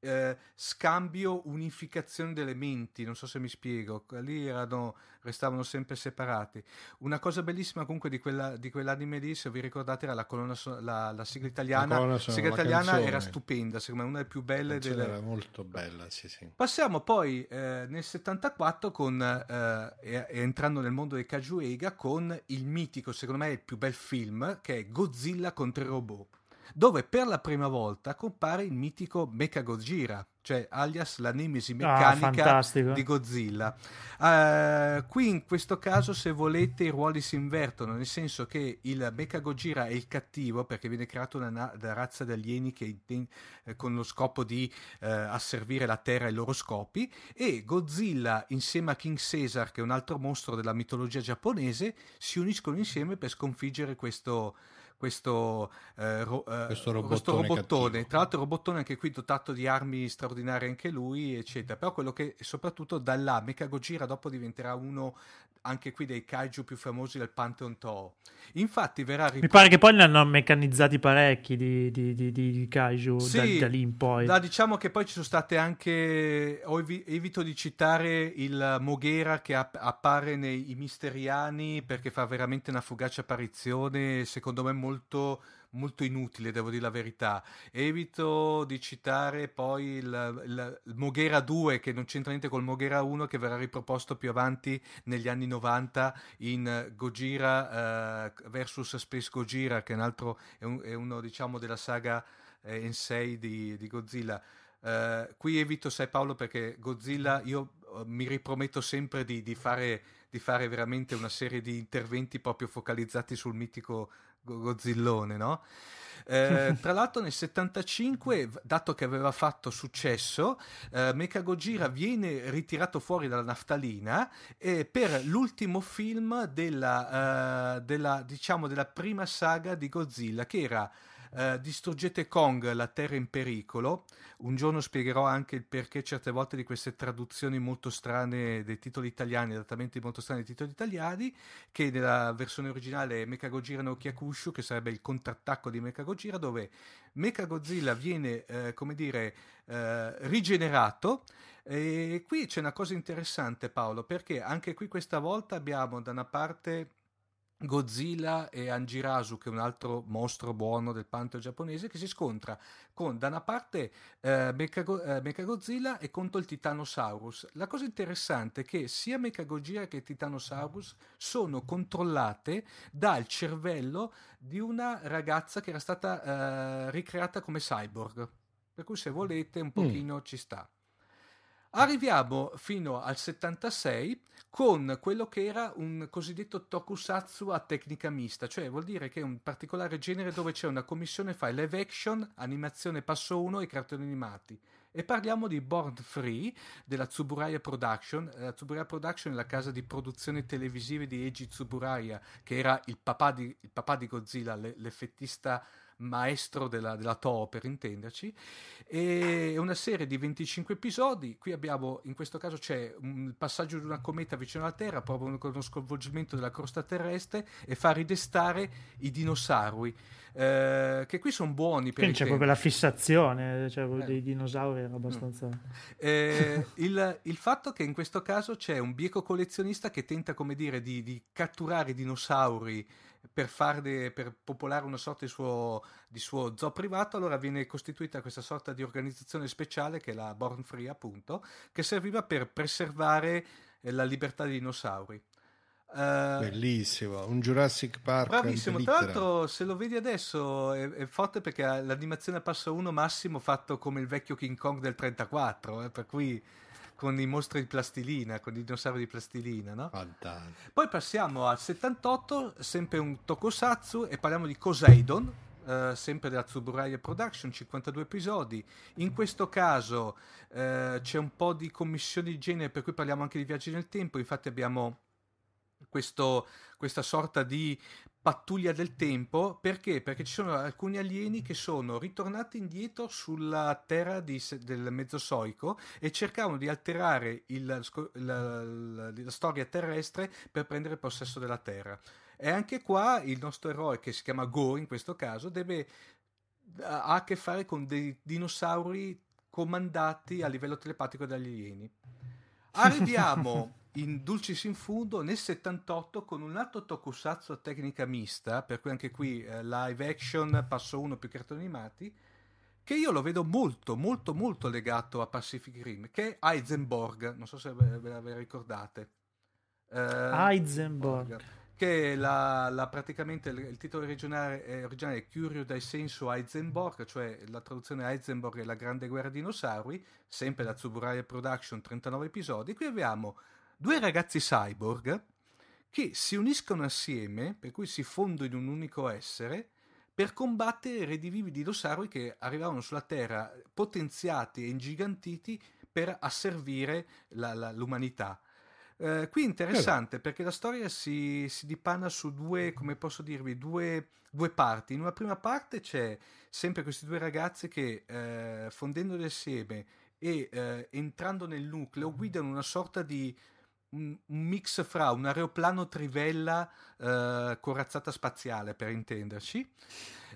[SPEAKER 2] eh, scambio, unificazione delle menti, non so se mi spiego, lì erano, restavano sempre separati. Una cosa bellissima comunque di, quella, di quell'anime lì, se vi ricordate, era la, colonna la, la sigla italiana. La sigla italiana canzone. era stupenda, secondo me una delle più belle. Delle...
[SPEAKER 3] Era molto bella, sì, sì.
[SPEAKER 2] Passiamo poi eh, nel 74 con, eh, entrando nel mondo dei Kajuega con il mitico, secondo me il più bel film, che è Godzilla contro i robot dove per la prima volta compare il mitico Mecha Gojira, cioè alias la nemesi ah, meccanica ah, di Godzilla. Uh, qui in questo caso, se volete, i ruoli si invertono, nel senso che il Mecha Gojira è il cattivo perché viene creato una, una razza di alieni che, eh, con lo scopo di eh, asservire la Terra ai loro scopi e Godzilla insieme a King Caesar, che è un altro mostro della mitologia giapponese, si uniscono insieme per sconfiggere questo questo, eh, ro- eh, questo robottone. Questo robottone. Tra l'altro, robottone anche qui dotato di armi straordinarie, anche lui, eccetera. Però quello che soprattutto da là, Mecha Gojira dopo diventerà uno anche qui dei kaiju più famosi del Pantheon Toho. Infatti verrà
[SPEAKER 1] rip- Mi pare che poi ne hanno meccanizzati parecchi di, di, di, di kaiju sì, da, da, lì in poi.
[SPEAKER 2] Da, diciamo che poi ci sono state anche, evi- evito di citare il Moghera che app- appare nei Misteriani perché fa veramente una fugace apparizione, secondo me molto molto inutile, devo dire la verità. Evito di citare poi il, il, il Moghera 2, che non c'entra niente col Moghera 1, che verrà riproposto più avanti negli anni 90 in Gojira uh, versus Space Gojira, che è, un altro, è, un, è uno diciamo della saga eh, Ensei di, di Godzilla. Uh, qui evito, sai Paolo, perché Godzilla io uh, mi riprometto sempre di, di, fare, di, fare, veramente una serie di interventi proprio focalizzati sul mitico Godzillone, no? Eh, tra l'altro nel 75, dato che aveva fatto successo, eh, Mecha Gojira viene ritirato fuori dalla naftalina e per l'ultimo film della, uh, della, diciamo, della prima saga di Godzilla, che era Uh, distruggete Kong, la terra in pericolo. Un giorno spiegherò anche il perché certe volte di queste traduzioni molto strane dei titoli italiani, adattamenti molto strani dei titoli italiani, che nella versione originale è Mecha Gojira no Kyakushu, che sarebbe il contrattacco di Mecha Gojira, dove Mecha Godzilla viene, eh, come dire, eh, rigenerato. E qui c'è una cosa interessante Paolo, perché anche qui questa volta abbiamo da una parte Godzilla e Anjirasu, che è un altro mostro buono del pantheon giapponese, che si scontra con da una parte eh, Mechago- eh, Mechagodzilla e contro il Titanosaurus. La cosa interessante è che sia Mechagodzilla che Titanosaurus sono controllate dal cervello di una ragazza che era stata eh, ricreata come cyborg. Per cui se volete un mm. pochino mm. ci sta. Arriviamo fino al 76 con quello che era un cosiddetto tokusatsu a tecnica mista, cioè vuol dire che è un particolare genere dove c'è una commissione fra live action, animazione passo 1 e cartoni animati. E parliamo di Born Free della Tsuburaya Production. La Tsuburaya Production è la casa di produzione televisive di Eiji Tsuburaya, che era il papà di, il papà di Godzilla, l'effettista maestro della, della Toho per intenderci, e una serie di 25 episodi, qui abbiamo, in questo caso c'è un passaggio di una cometa vicino alla Terra, proprio con uno sconvolgimento della crosta terrestre e fa ridestare i dinosauri. Eh, che qui sono buoni per
[SPEAKER 1] Quindi c'è proprio la fissazione cioè, eh. dei dinosauri era abbastanza mm.
[SPEAKER 2] eh, il, il, fatto che in questo caso c'è un bieco collezionista che tenta come dire di, di catturare i dinosauri per, farne, per popolare una sorta di suo, di suo zoo privato, allora viene costituita questa sorta di organizzazione speciale che è la Born Free, appunto, che serviva per preservare eh, la libertà dei dinosauri.
[SPEAKER 3] Uh, Bellissimo, un Jurassic Park.
[SPEAKER 2] Bravissimo, tra l'altro se lo vedi adesso è, è, forte perché l'animazione a passo 1 massimo fatto come il vecchio King Kong del 34, eh, per cui con i mostri di plastilina, con i dinosauri di plastilina, no?
[SPEAKER 3] Fantastico.
[SPEAKER 2] Poi passiamo al 78, sempre un tokusatsu, e parliamo di Poseidon, eh, sempre della Tsuburaya Production, 52 episodi. In questo caso eh, c'è un po' di commissioni di genere, per cui parliamo anche di viaggi nel tempo, infatti abbiamo questo, questa sorta di pattuglia del tempo perché? Perché ci sono alcuni alieni che sono ritornati indietro sulla terra di, del Mezzosoico e cercavano di alterare il, la, la, la, storia terrestre per prendere possesso della terra. E anche qua il nostro eroe, che si chiama Go in questo caso, deve, ha a che fare con dei dinosauri comandati a livello telepatico dagli alieni. Arriviamo in Dulcis in Fundo nel 78 con un altro tokusatsu a tecnica mista, per cui anche qui eh, live action, passo uno più cartoni animati, che io lo vedo molto, molto, molto legato a Pacific Rim, che è Heisenberg, non so se ve, la ricordate.
[SPEAKER 1] Uh, Heisenberg.
[SPEAKER 2] Che la, la, praticamente il, il titolo originale è, originale è Curio dai senso Heisenberg, cioè la traduzione Heisenberg è la grande guerra dinosauri, sempre da Tsuburaya Production, 39 episodi. Qui abbiamo due ragazzi cyborg che si uniscono assieme, per cui si fondono in un unico essere, per combattere i redivivi dinosauri che arrivavano sulla Terra potenziati e ingigantiti per asservire la, la, l'umanità. Eh, qui è interessante eh. perché la storia si, si dipanna su due, come posso dirvi, due, due, parti. In una prima parte c'è sempre questi due ragazzi che eh, fondendoli assieme e eh, entrando nel nucleo guidano una sorta di un, mix fra un aeroplano trivella eh, corazzata spaziale, per intenderci.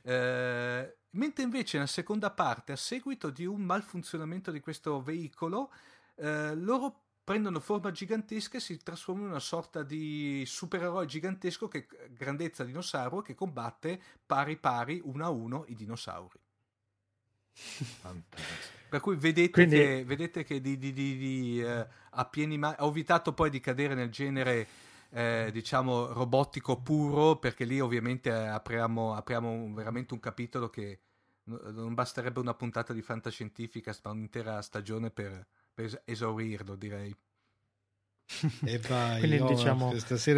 [SPEAKER 2] Eh, mentre invece nella seconda parte, a seguito di un malfunzionamento di questo veicolo, eh, loro prendono forma gigantesca e si trasformano in una sorta di supereroe gigantesco che grandezza dinosauro che combatte pari pari uno a uno i dinosauri. per cui vedete Quindi... che, vedete che di, di, di, eh, a pieni mani ho evitato poi di cadere nel genere eh, diciamo robotico puro perché lì ovviamente apriamo, apriamo un, veramente un capitolo che non basterebbe una puntata di fantascientifica ma un'intera stagione per, per esaurirlo direi
[SPEAKER 3] e vai, Quindi, no, diciamo,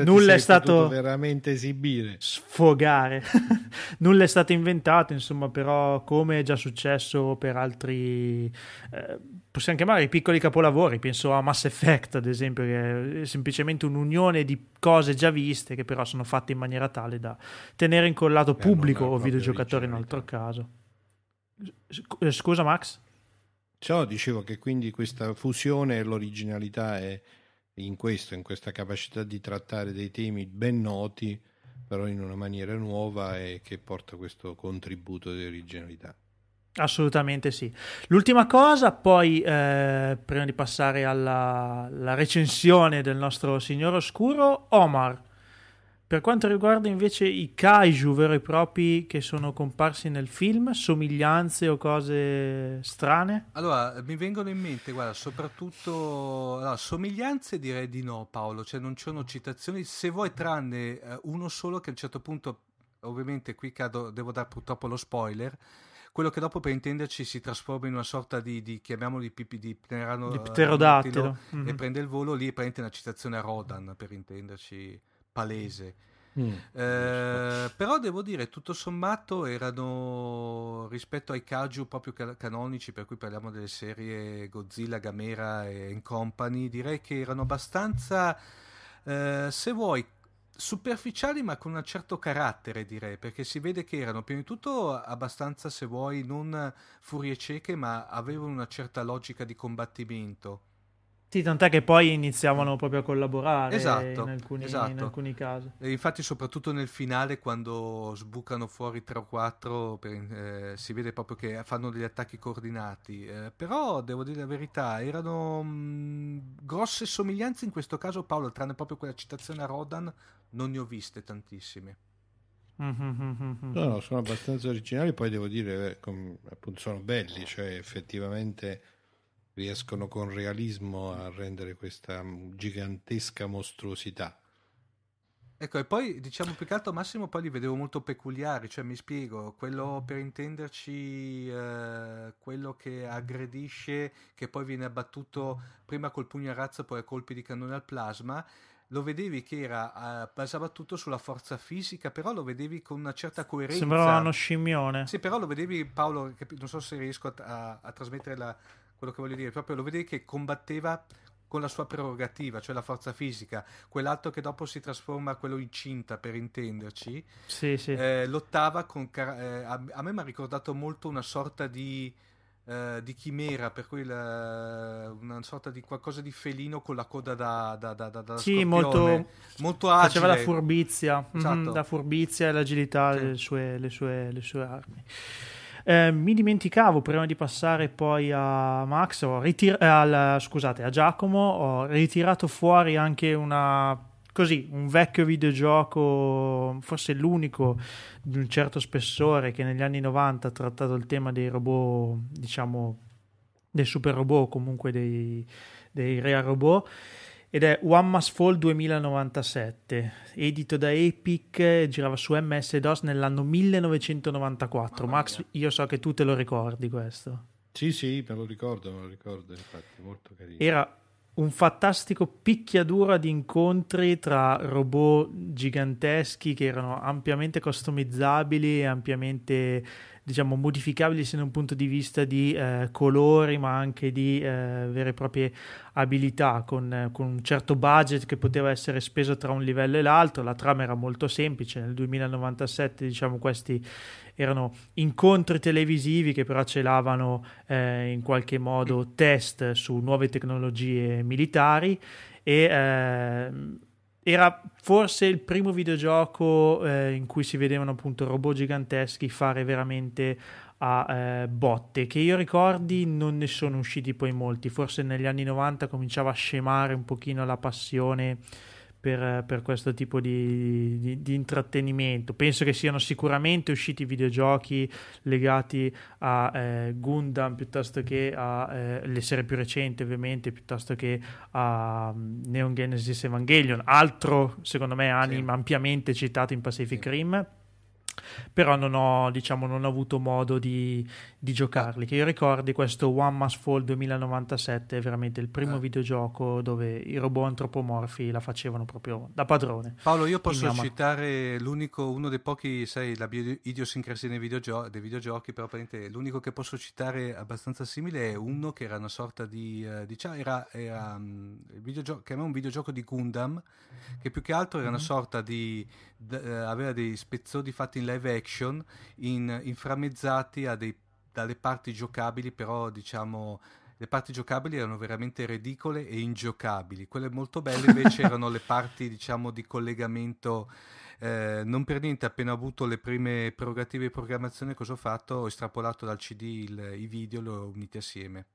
[SPEAKER 3] nulla è stato veramente esibire,
[SPEAKER 1] sfogare. nulla è stato inventato, insomma, però come è già successo per altri eh, possiamo chiamare i piccoli capolavori, penso a Mass Effect, ad esempio, che è semplicemente un'unione di cose già viste che però sono fatte in maniera tale da tenere incollato eh, pubblico o videogiocatore in altro caso. Eh, scusa Max?
[SPEAKER 3] Ciò dicevo che quindi questa fusione e l'originalità è in questo, in questa capacità di trattare dei temi ben noti, però in una maniera nuova e che porta questo contributo di originalità.
[SPEAKER 1] Assolutamente sì. L'ultima cosa, poi, eh, prima di passare alla, recensione del nostro Signor Oscuro, Omar, per quanto riguarda invece i kaiju veri e propri che sono comparsi nel film, somiglianze o cose strane?
[SPEAKER 2] Allora, mi vengono in mente, guarda, soprattutto allora, somiglianze direi di no, Paolo, cioè non ci sono citazioni, se vuoi tranne eh, uno solo che a un certo punto, ovviamente qui cado, devo dare purtroppo lo spoiler, quello che dopo per intenderci si trasforma in una sorta di, di chiamiamolo di, pipi, di, pterano,
[SPEAKER 1] di pterodattilo
[SPEAKER 2] mm-hmm. e prende il volo, lì prende una citazione a Rodan per intenderci palese. Mm. Eh, però devo dire, tutto sommato erano rispetto ai kaiju proprio canonici, per cui parliamo delle serie Godzilla, Gamera e Company, direi che erano abbastanza, eh, se vuoi, superficiali ma con un certo carattere direi perché si vede che erano prima di tutto abbastanza se vuoi non furie cieche ma avevano una certa logica di combattimento
[SPEAKER 1] sì, tant'è che poi iniziavano proprio a collaborare esatto, in, alcuni, esatto. in alcuni casi.
[SPEAKER 2] E infatti, soprattutto nel finale, quando sbucano fuori 3 o 4, per, eh, si vede proprio che fanno degli attacchi coordinati. Eh, però, devo dire la verità, erano mh, mm, grosse somiglianze in questo caso, Paolo, tranne proprio quella citazione a Rodan, non ne ho viste tantissime.
[SPEAKER 3] No, no, sono abbastanza originali, poi devo dire, eh, com, appunto, sono belli, cioè effettivamente riescono con realismo a rendere questa gigantesca mostruosità.
[SPEAKER 2] Ecco, e poi diciamo più che altro Massimo poi li vedevo molto peculiari, cioè mi spiego, quello per intenderci, eh, quello che aggredisce, che poi viene abbattuto prima col pugno a razza, poi a colpi di cannone al plasma, lo vedevi che era basava tutto sulla forza fisica, però lo vedevi con una certa coerenza.
[SPEAKER 1] Sembrava uno scimmione.
[SPEAKER 2] Sì, però lo vedevi, Paolo, non so se riesco a, a, a trasmettere la, quello che voglio dire, proprio lo vedevi che combatteva con la sua prerogativa, cioè la forza fisica, quell'altro che dopo si trasforma a quello incinta per intenderci,
[SPEAKER 1] sì, sì.
[SPEAKER 2] Eh, lottava con... Eh, a, a, me mi ha ricordato molto una sorta di, eh, di chimera, per cui la, una sorta di qualcosa di felino con la coda da, da, da, da
[SPEAKER 1] sì, molto,
[SPEAKER 2] molto agile.
[SPEAKER 1] Faceva la furbizia, mhm, esatto. mm, la furbizia e l'agilità sì. delle sue, le sue, le sue armi. Eh, mi dimenticavo prima di passare poi a Max, ritir- al, scusate, a Giacomo, ho ritirato fuori anche una così un vecchio videogioco, forse l'unico di un certo spessore che negli anni 90 ha trattato il tema dei robot, diciamo, dei super robot, comunque dei, dei real robot ed è One Must Fall 2097, edito da Epic, girava su MS-DOS nell'anno 1994. Mamma Max, mia. io so che tu te lo ricordi questo.
[SPEAKER 3] Sì, sì, me lo ricordo, me lo ricordo, infatti, molto carino.
[SPEAKER 1] Era un fantastico picchiaduro di incontri tra robot giganteschi che erano ampiamente customizzabili e ampiamente diciamo modificabili sia da un punto di vista di eh, colori ma anche di eh, vere e proprie abilità con, eh, con, un certo budget che poteva essere speso tra un livello e l'altro. La trama era molto semplice. Nel 2097 diciamo questi erano incontri televisivi che però celavano eh, in qualche modo test su nuove tecnologie militari e eh, era forse il primo videogioco eh, in cui si vedevano appunto robot giganteschi fare veramente a eh, botte che io ricordi non ne sono usciti poi molti. Forse negli anni 90 cominciava a scemare un pochino la passione per, per questo tipo di, di, di, intrattenimento. Penso che siano sicuramente usciti videogiochi legati a eh, Gundam piuttosto che alle eh, serie più recenti, ovviamente, piuttosto che a um, Neon Genesis Evangelion, altro secondo me anime sì. ampiamente citato in Pacific sì. Rim però non ho, diciamo, non ho avuto modo di, di giocarli. Che io ricordi questo One Must Fall 2097 è veramente il primo ah. videogioco dove i robot antropomorfi la facevano proprio da padrone.
[SPEAKER 2] Paolo, io posso citare l'unico, uno dei pochi, sai, la idiosincrasia dei, videogio- dei videogiochi, però l'unico che posso citare abbastanza simile è uno che era una sorta di, eh, diciamo, era, era um, il videogioco, che è un videogioco di Gundam, che più che altro era mm-hmm. una mhm. sorta di, d- uh, aveva dei spezzoni fatti in live action, in, inframmezzati dei, dalle parti giocabili, però diciamo le parti giocabili erano veramente ridicole e ingiocabili. Quelle molto belle invece erano le parti, diciamo, di collegamento. Eh, non per niente, appena ho avuto le prime prerogative di programmazione, cosa ho fatto? Ho estrapolato dal CD il, i video e li ho uniti assieme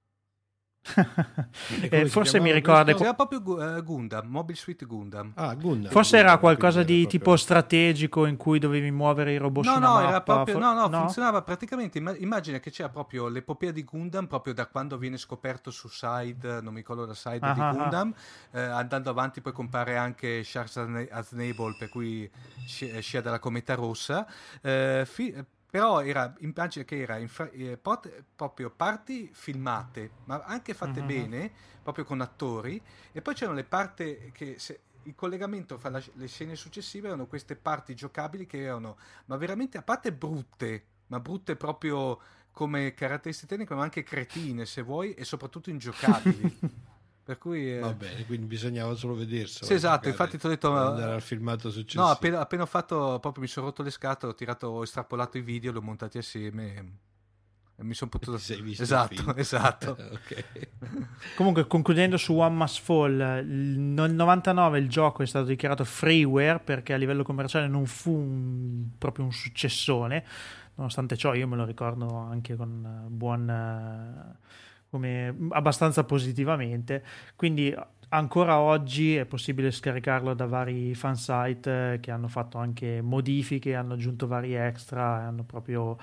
[SPEAKER 1] eh, forse mi ricorda
[SPEAKER 2] era proprio uh, Gundam Mobile Suite Gundam.
[SPEAKER 3] Ah, Gundam.
[SPEAKER 1] Forse Gundam, era qualcosa di proprio... tipo strategico in cui dovevi muovere i robot
[SPEAKER 2] no
[SPEAKER 1] su
[SPEAKER 2] no,
[SPEAKER 1] era
[SPEAKER 2] proprio, no, no, no, funzionava praticamente. Immagina che c'era proprio l'epopea di Gundam proprio da quando viene scoperto su Side non mi ricordo la Side ah, di ah, Gundam ah. Eh, andando avanti poi compare anche Charles Aznable per cui scia dalla cometa rossa. Eh, fi- però era, immagina che era infra, eh, pot, proprio parti filmate, ma anche fatte uh-huh. bene, proprio con attori, e poi c'erano le parti che... Se, il collegamento fra la, le scene successive erano queste parti giocabili che erano, ma veramente a parte brutte, ma brutte proprio come caratteristiche tecniche, ma anche cretine se vuoi, e soprattutto ingiocabili. Per cui,
[SPEAKER 3] eh... Va bene, quindi bisognava solo vederselo.
[SPEAKER 2] Sì, esatto, infatti ti ho detto...
[SPEAKER 3] Andare al filmato successivo.
[SPEAKER 2] No, appena, appena, ho fatto, proprio mi sono rotto le scatole, ho tirato, ho estrapolato i video, li ho montati assieme e mi sono potuto...
[SPEAKER 3] Sei visto
[SPEAKER 2] esatto, esatto.
[SPEAKER 1] Comunque, concludendo su One Must Fall, nel 99 il gioco è stato dichiarato freeware perché a livello commerciale non fu un, proprio un successone. Nonostante ciò, io me lo ricordo anche con buon come abbastanza positivamente. Quindi ancora oggi è possibile scaricarlo da vari fansite eh, che hanno fatto anche modifiche, hanno aggiunto vari extra, hanno proprio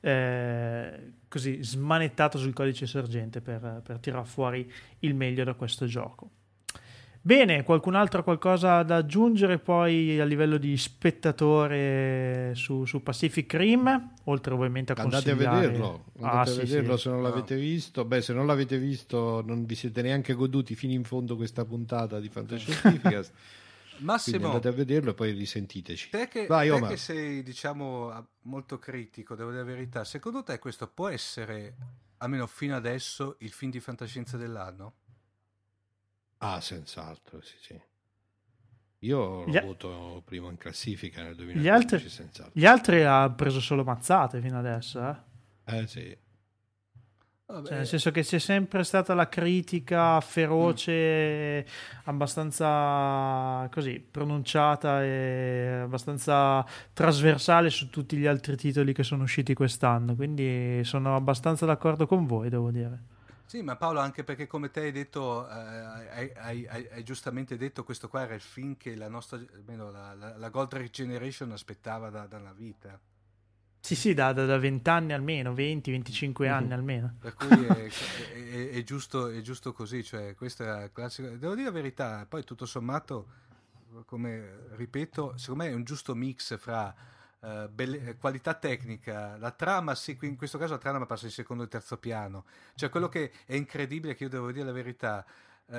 [SPEAKER 1] eh, così smanettato sul codice sorgente per, per tirare fuori il meglio da questo gioco. Bene, qualcun altro ha qualcosa da aggiungere poi a livello di spettatore su, su Pacific Rim? Oltre ovviamente a
[SPEAKER 3] andate a vederlo, andate ah, a sì, vederlo sì. se non l'avete no. visto. Beh, se non l'avete visto non vi siete neanche goduti fino in fondo questa puntata di Fantascientificast. Massimo, Quindi andate a vederlo e poi risentiteci.
[SPEAKER 2] Te che, Vai, te che sei, diciamo, molto critico, devo dire la verità, secondo te questo può essere, almeno fino adesso, il film di fantascienza dell'anno?
[SPEAKER 3] Ah, senz'altro, sì, sì. Io l'ho avuto primo in classifica nel 2015,
[SPEAKER 1] gli altri, senz'altro. Gli altri ha preso solo mazzate fino adesso, eh?
[SPEAKER 3] Eh sì.
[SPEAKER 1] Cioè, nel senso che c'è sempre stata la critica feroce, mm. abbastanza così pronunciata e abbastanza trasversale su tutti gli altri titoli che sono usciti quest'anno. Quindi sono abbastanza d'accordo con voi, devo dire.
[SPEAKER 2] Sì, ma Paolo, anche perché come te hai detto, eh, hai, hai, hai, hai, giustamente detto, questo qua era il film che la nostra, almeno la, la, la Gold Generation aspettava da, dalla vita.
[SPEAKER 1] Sì, sì, da, da, da 20 anni almeno, 20-25 anni mm-hmm. almeno.
[SPEAKER 2] Per cui è, è, è, giusto, è, giusto, così, cioè questo è classico. Devo dire la verità, poi tutto sommato, come ripeto, secondo me è un giusto mix fra uh, belle, qualità tecnica, la trama, sì, in questo caso la trama passa in secondo e terzo piano. Cioè quello che è incredibile, che io devo dire la verità, uh,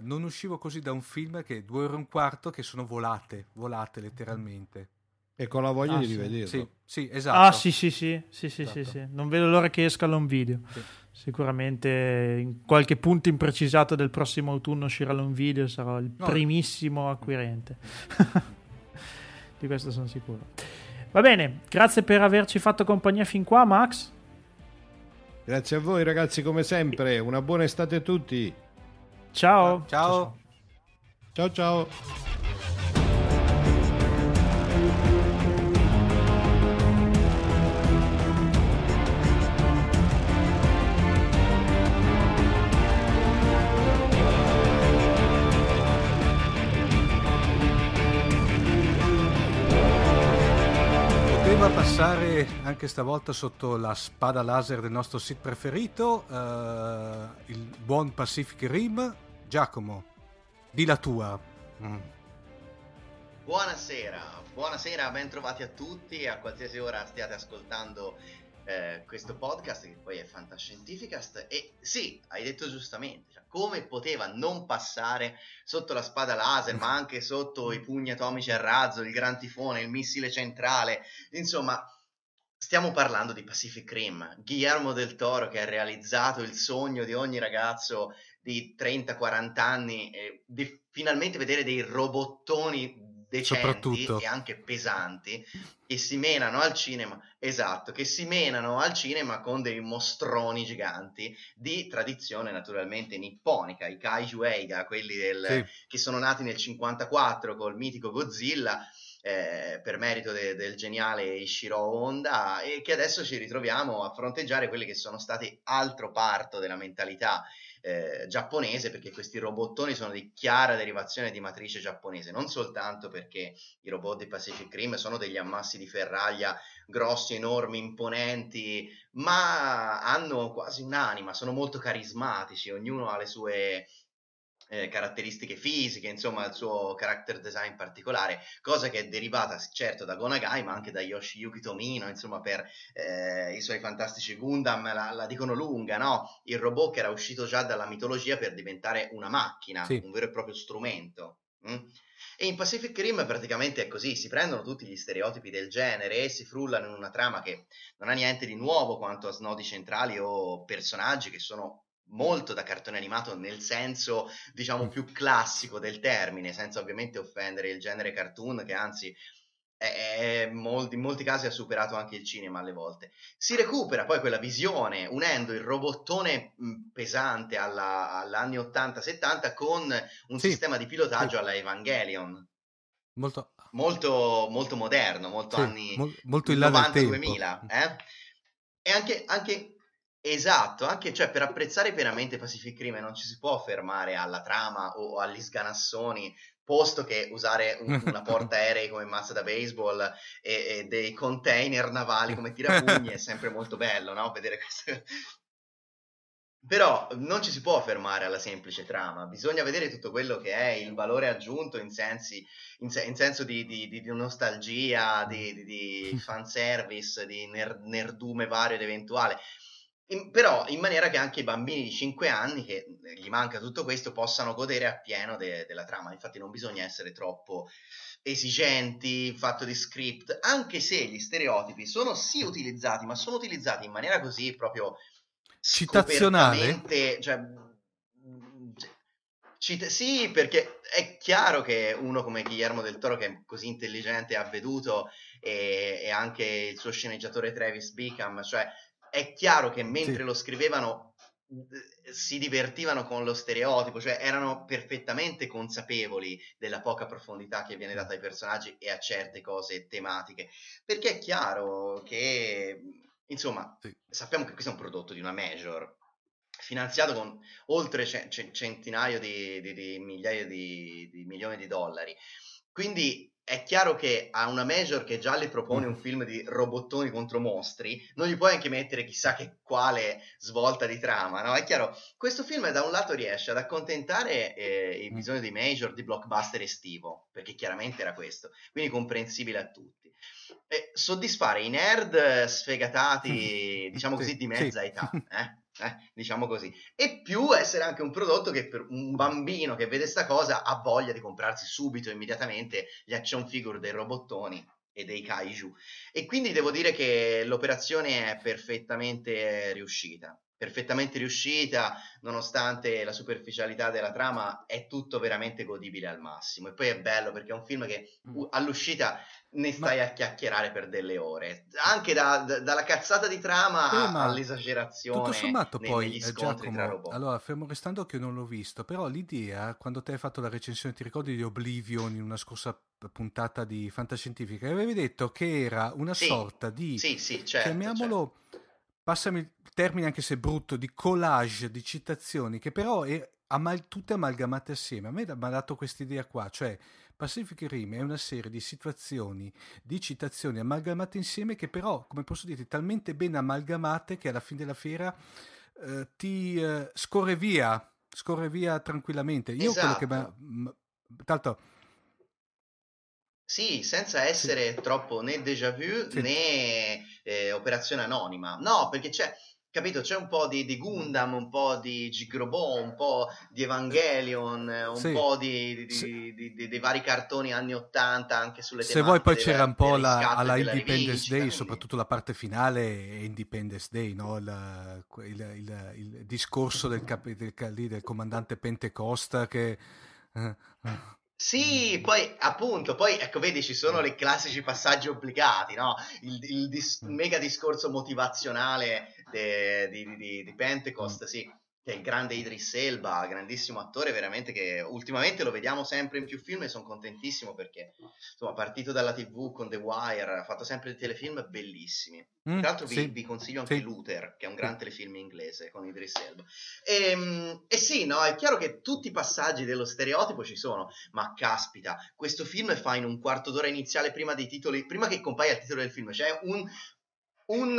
[SPEAKER 2] non uscivo così da un film che due ore e un quarto che sono volate, volate letteralmente.
[SPEAKER 3] E con la voglia ah, di rivederlo.
[SPEAKER 2] Sì, sì, esatto.
[SPEAKER 1] Ah, sì, sì, sì, sì, sì, esatto. sì, sì. Non vedo l'ora che esca un video. Sì. Sicuramente in qualche punto imprecisato del prossimo autunno uscirà un video, sarò il no. primissimo acquirente. di questo sono sicuro. Va bene, grazie per averci fatto compagnia fin qua, Max.
[SPEAKER 3] Grazie a voi ragazzi, come sempre. Una buona estate a tutti.
[SPEAKER 1] Ciao.
[SPEAKER 2] Ciao.
[SPEAKER 3] Ciao ciao.
[SPEAKER 2] Poteva passare anche stavolta sotto la spada laser del nostro sit preferito, uh, il buon Pacific Rim. Giacomo, di la tua. Mm.
[SPEAKER 4] Buonasera, buonasera, ben trovati a tutti, a qualsiasi ora stiate ascoltando eh, questo podcast che poi è Fantascientificast e sì, hai detto giustamente, cioè, come poteva non passare sotto la spada laser, ma anche sotto i pugni atomici a razzo, il gran tifone, il missile centrale, insomma, stiamo parlando di Pacific Rim, Guillermo del Toro che ha realizzato il sogno di ogni ragazzo di 30-40 anni, eh, di finalmente vedere dei robottoni decenti e anche pesanti che si menano al cinema, esatto, che si menano al cinema con dei mostroni giganti di tradizione naturalmente nipponica, i kaiju eiga, quelli del, sì. che sono nati nel 54 col mitico Godzilla, eh, per merito de- del geniale Ishiro Honda e che adesso ci ritroviamo a fronteggiare quelli che sono stati altro parto della mentalità eh, giapponese perché questi robottoni sono di chiara derivazione di matrice giapponese, non soltanto perché i robot di Pacific Rim sono degli ammassi di ferraglia grossi, enormi, imponenti, ma hanno quasi un'anima, sono molto carismatici, ognuno ha le sue eh, caratteristiche fisiche, insomma il suo character design particolare, cosa che è derivata certo da Gonagai ma anche da Yoshiyuki Tomino, insomma per eh, i suoi fantastici Gundam la, la, dicono lunga, no? Il robot che era uscito già dalla mitologia per diventare una macchina, sì. un vero e proprio strumento. Mm? E in Pacific Rim praticamente è così, si prendono tutti gli stereotipi del genere e si frullano in una trama che non ha niente di nuovo quanto a snodi centrali o personaggi che sono molto da cartone animato nel senso diciamo più classico del termine senza ovviamente offendere il genere cartoon che anzi è, è molti, in molti casi ha superato anche il cinema alle volte. Si recupera poi quella visione unendo il robottone pesante alla, all'anni 80-70 con un sì, sistema di pilotaggio sì. alla Evangelion.
[SPEAKER 2] Molto
[SPEAKER 4] molto, molto moderno molto
[SPEAKER 2] sì,
[SPEAKER 4] anni
[SPEAKER 2] mo- molto in 90-2000
[SPEAKER 4] eh? e anche, anche Esatto, anche cioè, per apprezzare pienamente Pacific Rim non ci si può fermare alla trama o agli sganassoni, posto che usare un, una porta aerei come mazza da baseball e, e, dei container navali come tirapugni è sempre molto bello, no? Vedere questo. Però non ci si può fermare alla semplice trama, bisogna vedere tutto quello che è il valore aggiunto in, sensi, in, se, in senso di, di, di, nostalgia, di, di fanservice, di ner, nerdume vario ed eventuale in, però in maniera che anche i bambini di 5 anni, che eh, gli manca tutto questo, possano godere appieno de, della trama. Infatti non bisogna essere troppo esigenti in fatto di script, anche se gli stereotipi sono sì utilizzati, ma sono utilizzati in maniera così proprio
[SPEAKER 2] citazionale.
[SPEAKER 4] Cioè, cita- sì, perché è chiaro che uno come Guillermo del Toro, che è così intelligente e avveduto, e, e anche il suo sceneggiatore Travis Beacom, cioè è chiaro che mentre sì. lo scrivevano si divertivano con lo stereotipo, cioè erano perfettamente consapevoli della poca profondità che viene data ai personaggi e a certe cose tematiche, perché è chiaro che, insomma, sì. sappiamo che questo è un prodotto di una major, finanziato con oltre centinaio di, di, di migliaia di, di milioni di dollari. Quindi è chiaro che a una major che già le propone un film di robottoni contro mostri, non gli puoi anche mettere chissà che quale svolta di trama, no? È chiaro, questo film da un lato riesce ad accontentare eh, il mm. bisogno di major di blockbuster estivo, perché chiaramente era questo, quindi comprensibile a tutti. E soddisfare i nerd sfegatati, diciamo così, di mezza età, eh? Eh, diciamo così, e più essere anche un prodotto che per un bambino che vede sta cosa ha voglia di comprarsi subito, immediatamente, gli action figure dei robottoni e dei kaiju. E quindi devo dire che l'operazione è perfettamente riuscita perfettamente riuscita, nonostante la superficialità della trama, è tutto veramente godibile al massimo. E poi è bello perché è un film che mm. all'uscita ne stai ma... a chiacchierare per delle ore, anche da, da, dalla cazzata di trama eh, all'esagerazione.
[SPEAKER 2] Tutto sommato, nei, poi eh, Giacomo, allora fermo restando che io non l'ho visto, però l'idea quando te hai fatto la recensione, ti ricordi di Oblivion in una scorsa puntata di Fantascientifica, avevi detto che era una
[SPEAKER 4] sì,
[SPEAKER 2] sorta di
[SPEAKER 4] sì, sì, certo,
[SPEAKER 2] chiamiamolo certo. Passami il termine anche se brutto di collage di citazioni che però è amal- tutte amalgamate assieme. A me mi ha dato questa idea qua, cioè Pacific Rim è una serie di situazioni, di citazioni amalgamate insieme che però, come posso dire, talmente ben amalgamate che alla fine della fiera eh, ti eh, scorre via, scorre via tranquillamente. Io esatto. quello che
[SPEAKER 4] esatto.
[SPEAKER 2] mi... Tanto...
[SPEAKER 4] Sì, senza essere sì. troppo né déjà vu sì. né eh, operazione anonima. No, perché c'è capito? C'è un po' di, di Gundam, un po' di Gigrobot, un po' di Evangelion, un sì. po' di, di, dei vari cartoni anni 80 anche sulle
[SPEAKER 2] Se vuoi poi c'era un po' la, alla Independence rivincita, Day, soprattutto la parte finale Independence Day, no? il, il, il, il, discorso del, cap- del, del, comandante Pentecosta che...
[SPEAKER 4] Sì, poi appunto, poi ecco, vedi, ci sono i classici passaggi obbligati, no? Il, il dis- mega discorso motivazionale de- di, di, di Pentecost, sì che è il grande Idris Elba, grandissimo attore, veramente che ultimamente lo vediamo sempre in più film e sono contentissimo perché insomma partito dalla tv con The Wire, ha fatto sempre dei telefilm bellissimi. Mm, Tra l'altro sì, vi, vi, consiglio anche sì. Luther, che è un gran telefilm inglese con Idris Elba. E, ehm, e sì, no, è chiaro che tutti i passaggi dello stereotipo ci sono, ma caspita, questo film fa in un quarto d'ora iniziale prima dei titoli, prima che compaia il titolo del film, c'è un un,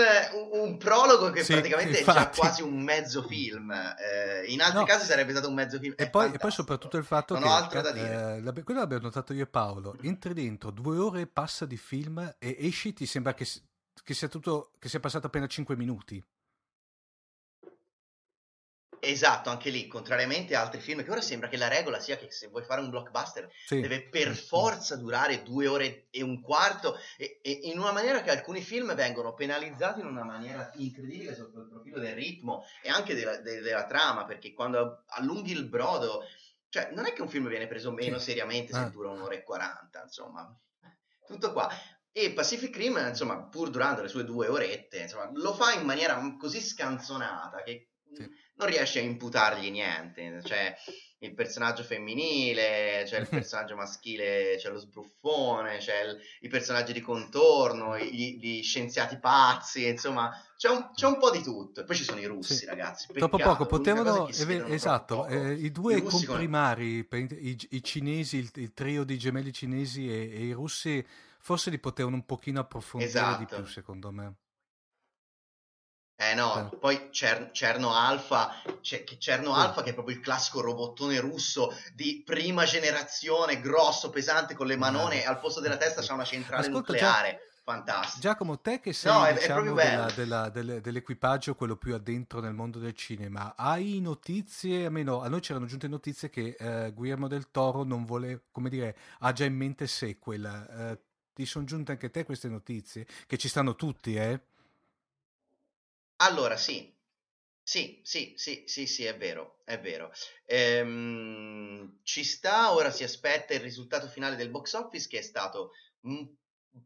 [SPEAKER 4] un, prologo che sì, praticamente infatti. è già quasi un mezzo film. Eh, in altri no. casi sarebbe stato un mezzo film.
[SPEAKER 2] E poi, e poi, soprattutto il fatto non che. Ho altro da dire. Eh, quello l'abbiamo notato io e Paolo. Entri dentro due ore e passa di film e esci, ti sembra che, che sia tutto. che sia passato appena 5 minuti.
[SPEAKER 4] Esatto, anche lì, contrariamente a altri film, che ora sembra che la regola sia che se vuoi fare un blockbuster sì. deve per forza durare due ore e un quarto, e, e, in una maniera che alcuni film vengono penalizzati in una maniera incredibile sotto il profilo del ritmo e anche della, de, della trama, perché quando allunghi il brodo, cioè non è che un film viene preso meno sì. seriamente se ah. dura un'ora e quaranta, insomma, tutto qua. E Pacific Rim, insomma, pur durando le sue due orette, insomma, lo fa in maniera così scanzonata che... Sì non riesci a imputargli niente. C'è il personaggio femminile, c'è il personaggio maschile, c'è lo sbruffone, c'è il, i personaggi di contorno, gli, gli scienziati pazzi, insomma, c'è un, c'è un, po' di tutto. E poi ci sono i russi, sì. ragazzi.
[SPEAKER 2] Peccato, Dopo poco potevano, esatto, eh, i due I comprimari, con... i, i, cinesi, il, il, trio di gemelli cinesi e, e, i russi, forse li potevano un pochino approfondire esatto. di più, secondo me.
[SPEAKER 4] Eh no, eh. poi Cer- Cerno Alfa, c'è, Cerno eh. Alfa che è proprio il classico robottone russo di prima generazione, grosso, pesante, con le manone, eh. al posto della testa c'è una centrale Ascolta, nucleare. Già... Fantastico.
[SPEAKER 2] Giacomo, te che sei no, è, diciamo, è della, della, delle, dell'equipaggio, quello più addentro nel mondo del cinema, hai notizie? Almeno a noi c'erano giunte notizie che eh, Guillermo del Toro non vuole, come dire, ha già in mente sequel. Eh, ti sono giunte anche te queste notizie? Che ci stanno tutti, eh?
[SPEAKER 4] Allora, sì. Sì, sì, sì, sì, sì, è vero, è vero. Ehm, ci sta, ora si aspetta il risultato finale del box office che è stato un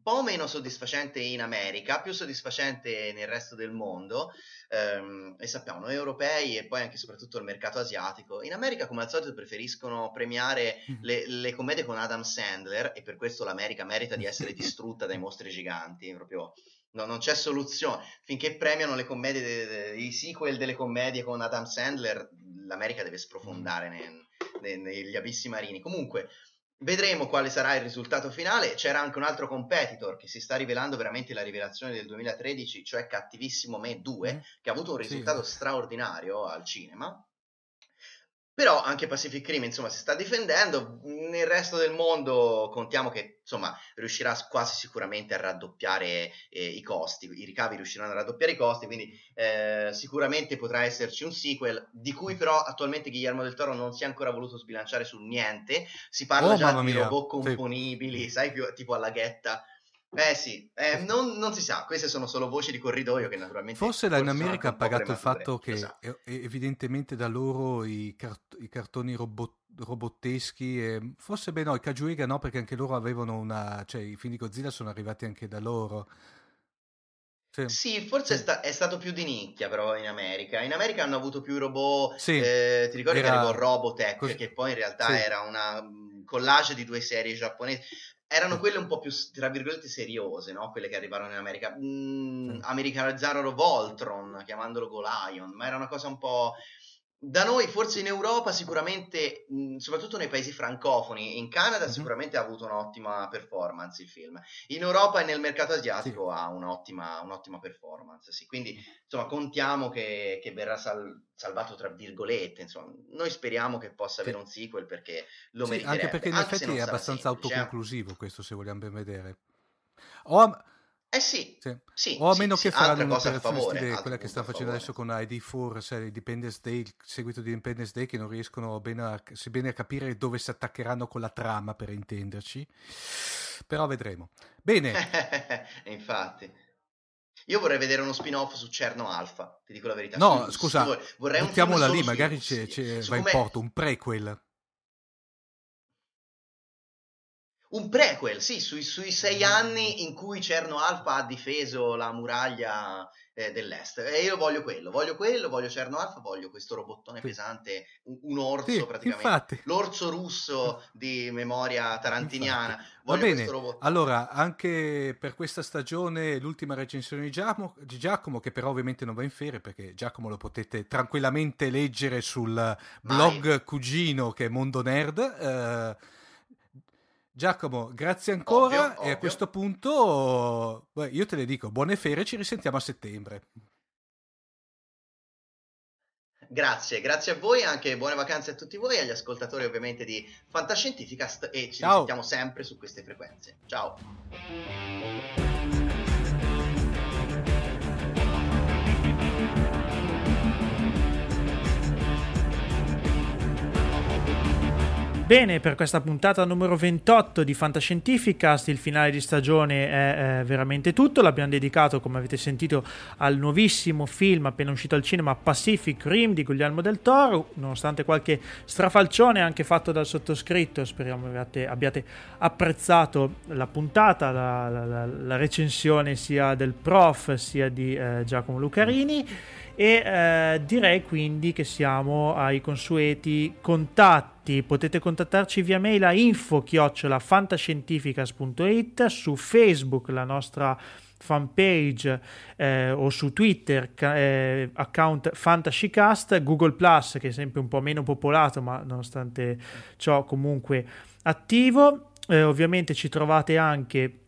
[SPEAKER 4] po' meno soddisfacente in America, più soddisfacente nel resto del mondo. Ehm, e sappiamo, noi europei e poi anche soprattutto il mercato asiatico, in America come al solito preferiscono premiare le, le commedie con Adam Sandler e per questo l'America merita di essere distrutta dai mostri giganti, proprio No, non c'è soluzione. Finché premiano le commedie, de, de, i sequel delle commedie con Adam Sandler, l'America deve sprofondare mm. ne, ne, negli abissi marini. Comunque, Vedremo quale sarà il risultato finale. C'era anche un altro competitor che si sta rivelando veramente la rivelazione del 2013, cioè Cattivissimo Me 2, mm. che ha avuto un risultato sì. straordinario al cinema. Però anche Pacific Rim, insomma, si sta difendendo. Nel resto del mondo contiamo che, insomma, riuscirà quasi sicuramente a raddoppiare eh, i costi. I ricavi riusciranno a raddoppiare i costi, quindi eh, sicuramente potrà esserci un sequel, di cui però attualmente Guillermo del Toro non si è ancora voluto sbilanciare su niente. Si parla
[SPEAKER 2] oh,
[SPEAKER 4] già di robot componibili, sì. sai, più, tipo alla ghetta eh sì, eh, non, non, si sa, queste sono solo voci di corridoio che naturalmente...
[SPEAKER 2] Forse la in America ha pagato il fatto che esatto. evidentemente da loro i, cart- i cartoni robot- robotteschi, e, forse beh no, i Kajuega no perché anche loro avevano una... cioè i film di Godzilla sono arrivati anche da loro.
[SPEAKER 4] Sì, sì forse sì. È, sta- è, stato più di nicchia però in America. In America hanno avuto più robot, sì, eh, ti ricordi era... che arrivò Robotech, cos- che poi in realtà era una mm, collage di due serie giapponesi erano quelle un po' più, tra virgolette, seriose, no? Quelle che arrivarono in America. Mm. Americanizzarono Voltron, chiamandolo Golion, ma era una cosa un po' Da noi, forse in Europa, sicuramente, mh, soprattutto nei paesi francofoni, in Canada mm-hmm. sicuramente ha avuto un'ottima performance il film. In Europa e nel mercato asiatico sì. ha un'ottima, un'ottima, performance, sì. Quindi, insomma, contiamo che, che verrà sal- salvato tra virgolette, insomma. Noi speriamo che possa avere un sequel perché lo sì,
[SPEAKER 2] meriterebbe. Anche perché in anche effetti è abbastanza semplice. Eh. autoconclusivo questo, se vogliamo ben vedere. Ho,
[SPEAKER 4] eh sì, sì. sì
[SPEAKER 2] o a meno
[SPEAKER 4] sì,
[SPEAKER 2] che faranno un'operazione stile quella che stanno facendo adesso con ID4, serie Independence Day, il seguito di Independence Day, che non riescono bene a, bene a capire dove si attaccheranno con la trama, per intenderci. Però vedremo. Bene.
[SPEAKER 4] Infatti. Io vorrei vedere uno spin-off su Cerno Alpha, ti dico la verità.
[SPEAKER 2] No, su, scusa, su, vorrei mettiamola lì, magari c'è, c'è, va in porto, un prequel.
[SPEAKER 4] Un prequel, sì, sui, sui, sei anni in cui Cerno Alfa ha difeso la muraglia eh, dell'est. E io voglio quello, voglio quello, voglio Cerno Alfa, voglio questo robottone pesante, un, un orso sì, praticamente. Infatti. L'orso russo di memoria tarantiniana.
[SPEAKER 2] Va bene, allora anche per questa stagione l'ultima recensione di Giacomo, di Giacomo, che però ovviamente non va in ferie perché Giacomo lo potete tranquillamente leggere sul blog Mai. cugino che è Mondo Nerd. Eh, Giacomo, grazie ancora ovvio, e a questo punto beh, io te le dico, buone ferie, ci risentiamo a settembre.
[SPEAKER 4] Grazie, grazie a voi, anche buone vacanze a tutti voi, agli ascoltatori ovviamente di Fantascientificast e ci Ciao. risentiamo sempre su queste frequenze. Ciao!
[SPEAKER 1] Bene, per questa puntata numero 28 di Fantascientificast il finale di stagione è, è, veramente tutto. L'abbiamo dedicato, come avete sentito, al nuovissimo film appena uscito al cinema Pacific Rim di Guglielmo del Toro, nonostante qualche strafalcione anche fatto dal sottoscritto. Speriamo abbiate, abbiate apprezzato la puntata, la, la, la, recensione sia del prof sia di eh, Giacomo Lucarini e eh, direi quindi che siamo ai consueti contatti potete contattarci via mail a info fantascientificas.it su facebook la nostra fanpage eh, o su Twitter eh, account Fantascicast, Google Plus che è sempre un po' meno popolato ma nonostante ciò comunque attivo. Eh, ovviamente ci trovate anche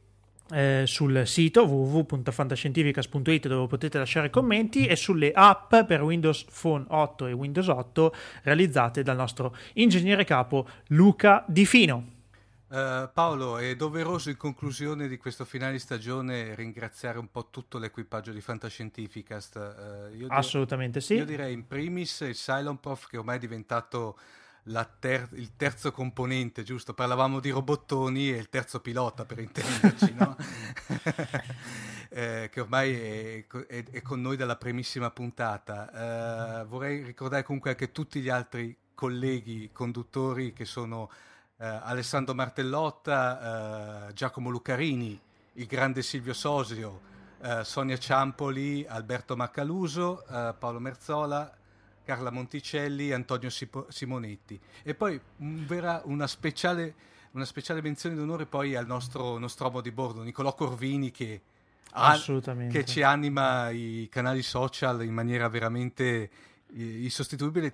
[SPEAKER 1] eh, sul sito www.fantascientificas.it dove potete lasciare commenti e sulle app per Windows Phone 8 e Windows 8 realizzate dal nostro ingegnere capo Luca Di Fino.
[SPEAKER 2] Uh, Paolo, è doveroso in conclusione di questo finale di stagione ringraziare un po' tutto l'equipaggio di Fantascientificast.
[SPEAKER 1] Uh, Assolutamente
[SPEAKER 2] di-
[SPEAKER 1] sì.
[SPEAKER 2] Io direi in primis il Cylon Prof che ormai è diventato ter- il terzo componente, giusto? Parlavamo di robottoni e il terzo pilota per intenderci, no? eh, che ormai è, è, è, con noi dalla primissima puntata. Eh, vorrei ricordare comunque anche tutti gli altri colleghi conduttori che sono eh, Alessandro Martellotta, eh, Giacomo Lucarini, il grande Silvio Sosio, eh, Sonia Ciampoli, Alberto Maccaluso, eh, Paolo Merzola, Carla Monticelli, Antonio Simonetti. E poi un vera, una, speciale, una speciale menzione d'onore poi al nostro nostromo di bordo, Nicolò Corvini, che, ha, che ci anima i canali social in maniera veramente insostituibile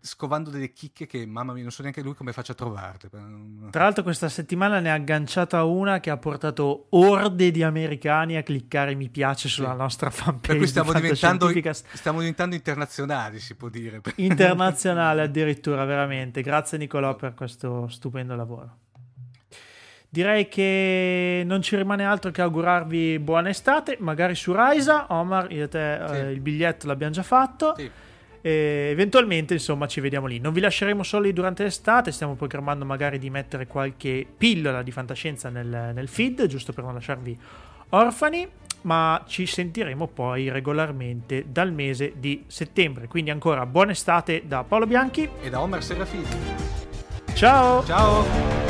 [SPEAKER 2] scovando delle chicche che mamma mia non so neanche lui come faccia a trovarle
[SPEAKER 1] tra l'altro questa settimana ne ha agganciata una che ha portato orde di americani a cliccare mi piace sulla sì. nostra fanpage
[SPEAKER 2] per cui stiamo diventando, stiamo diventando internazionali si può dire
[SPEAKER 1] internazionale addirittura veramente grazie Nicolò per questo stupendo lavoro Direi che non ci rimane altro che augurarvi buona estate, magari su Raisa. Omar, io e te sì. eh, il biglietto l'abbiamo già fatto. Sì. E eventualmente, insomma, ci vediamo lì. Non vi lasceremo soli durante l'estate. Stiamo programmando magari di mettere qualche pillola di fantascienza nel, nel feed, giusto per non lasciarvi orfani. Ma ci sentiremo poi regolarmente dal mese di settembre. Quindi ancora buona estate da Paolo Bianchi
[SPEAKER 2] e da Omar Serafini.
[SPEAKER 1] Ciao!
[SPEAKER 2] Ciao!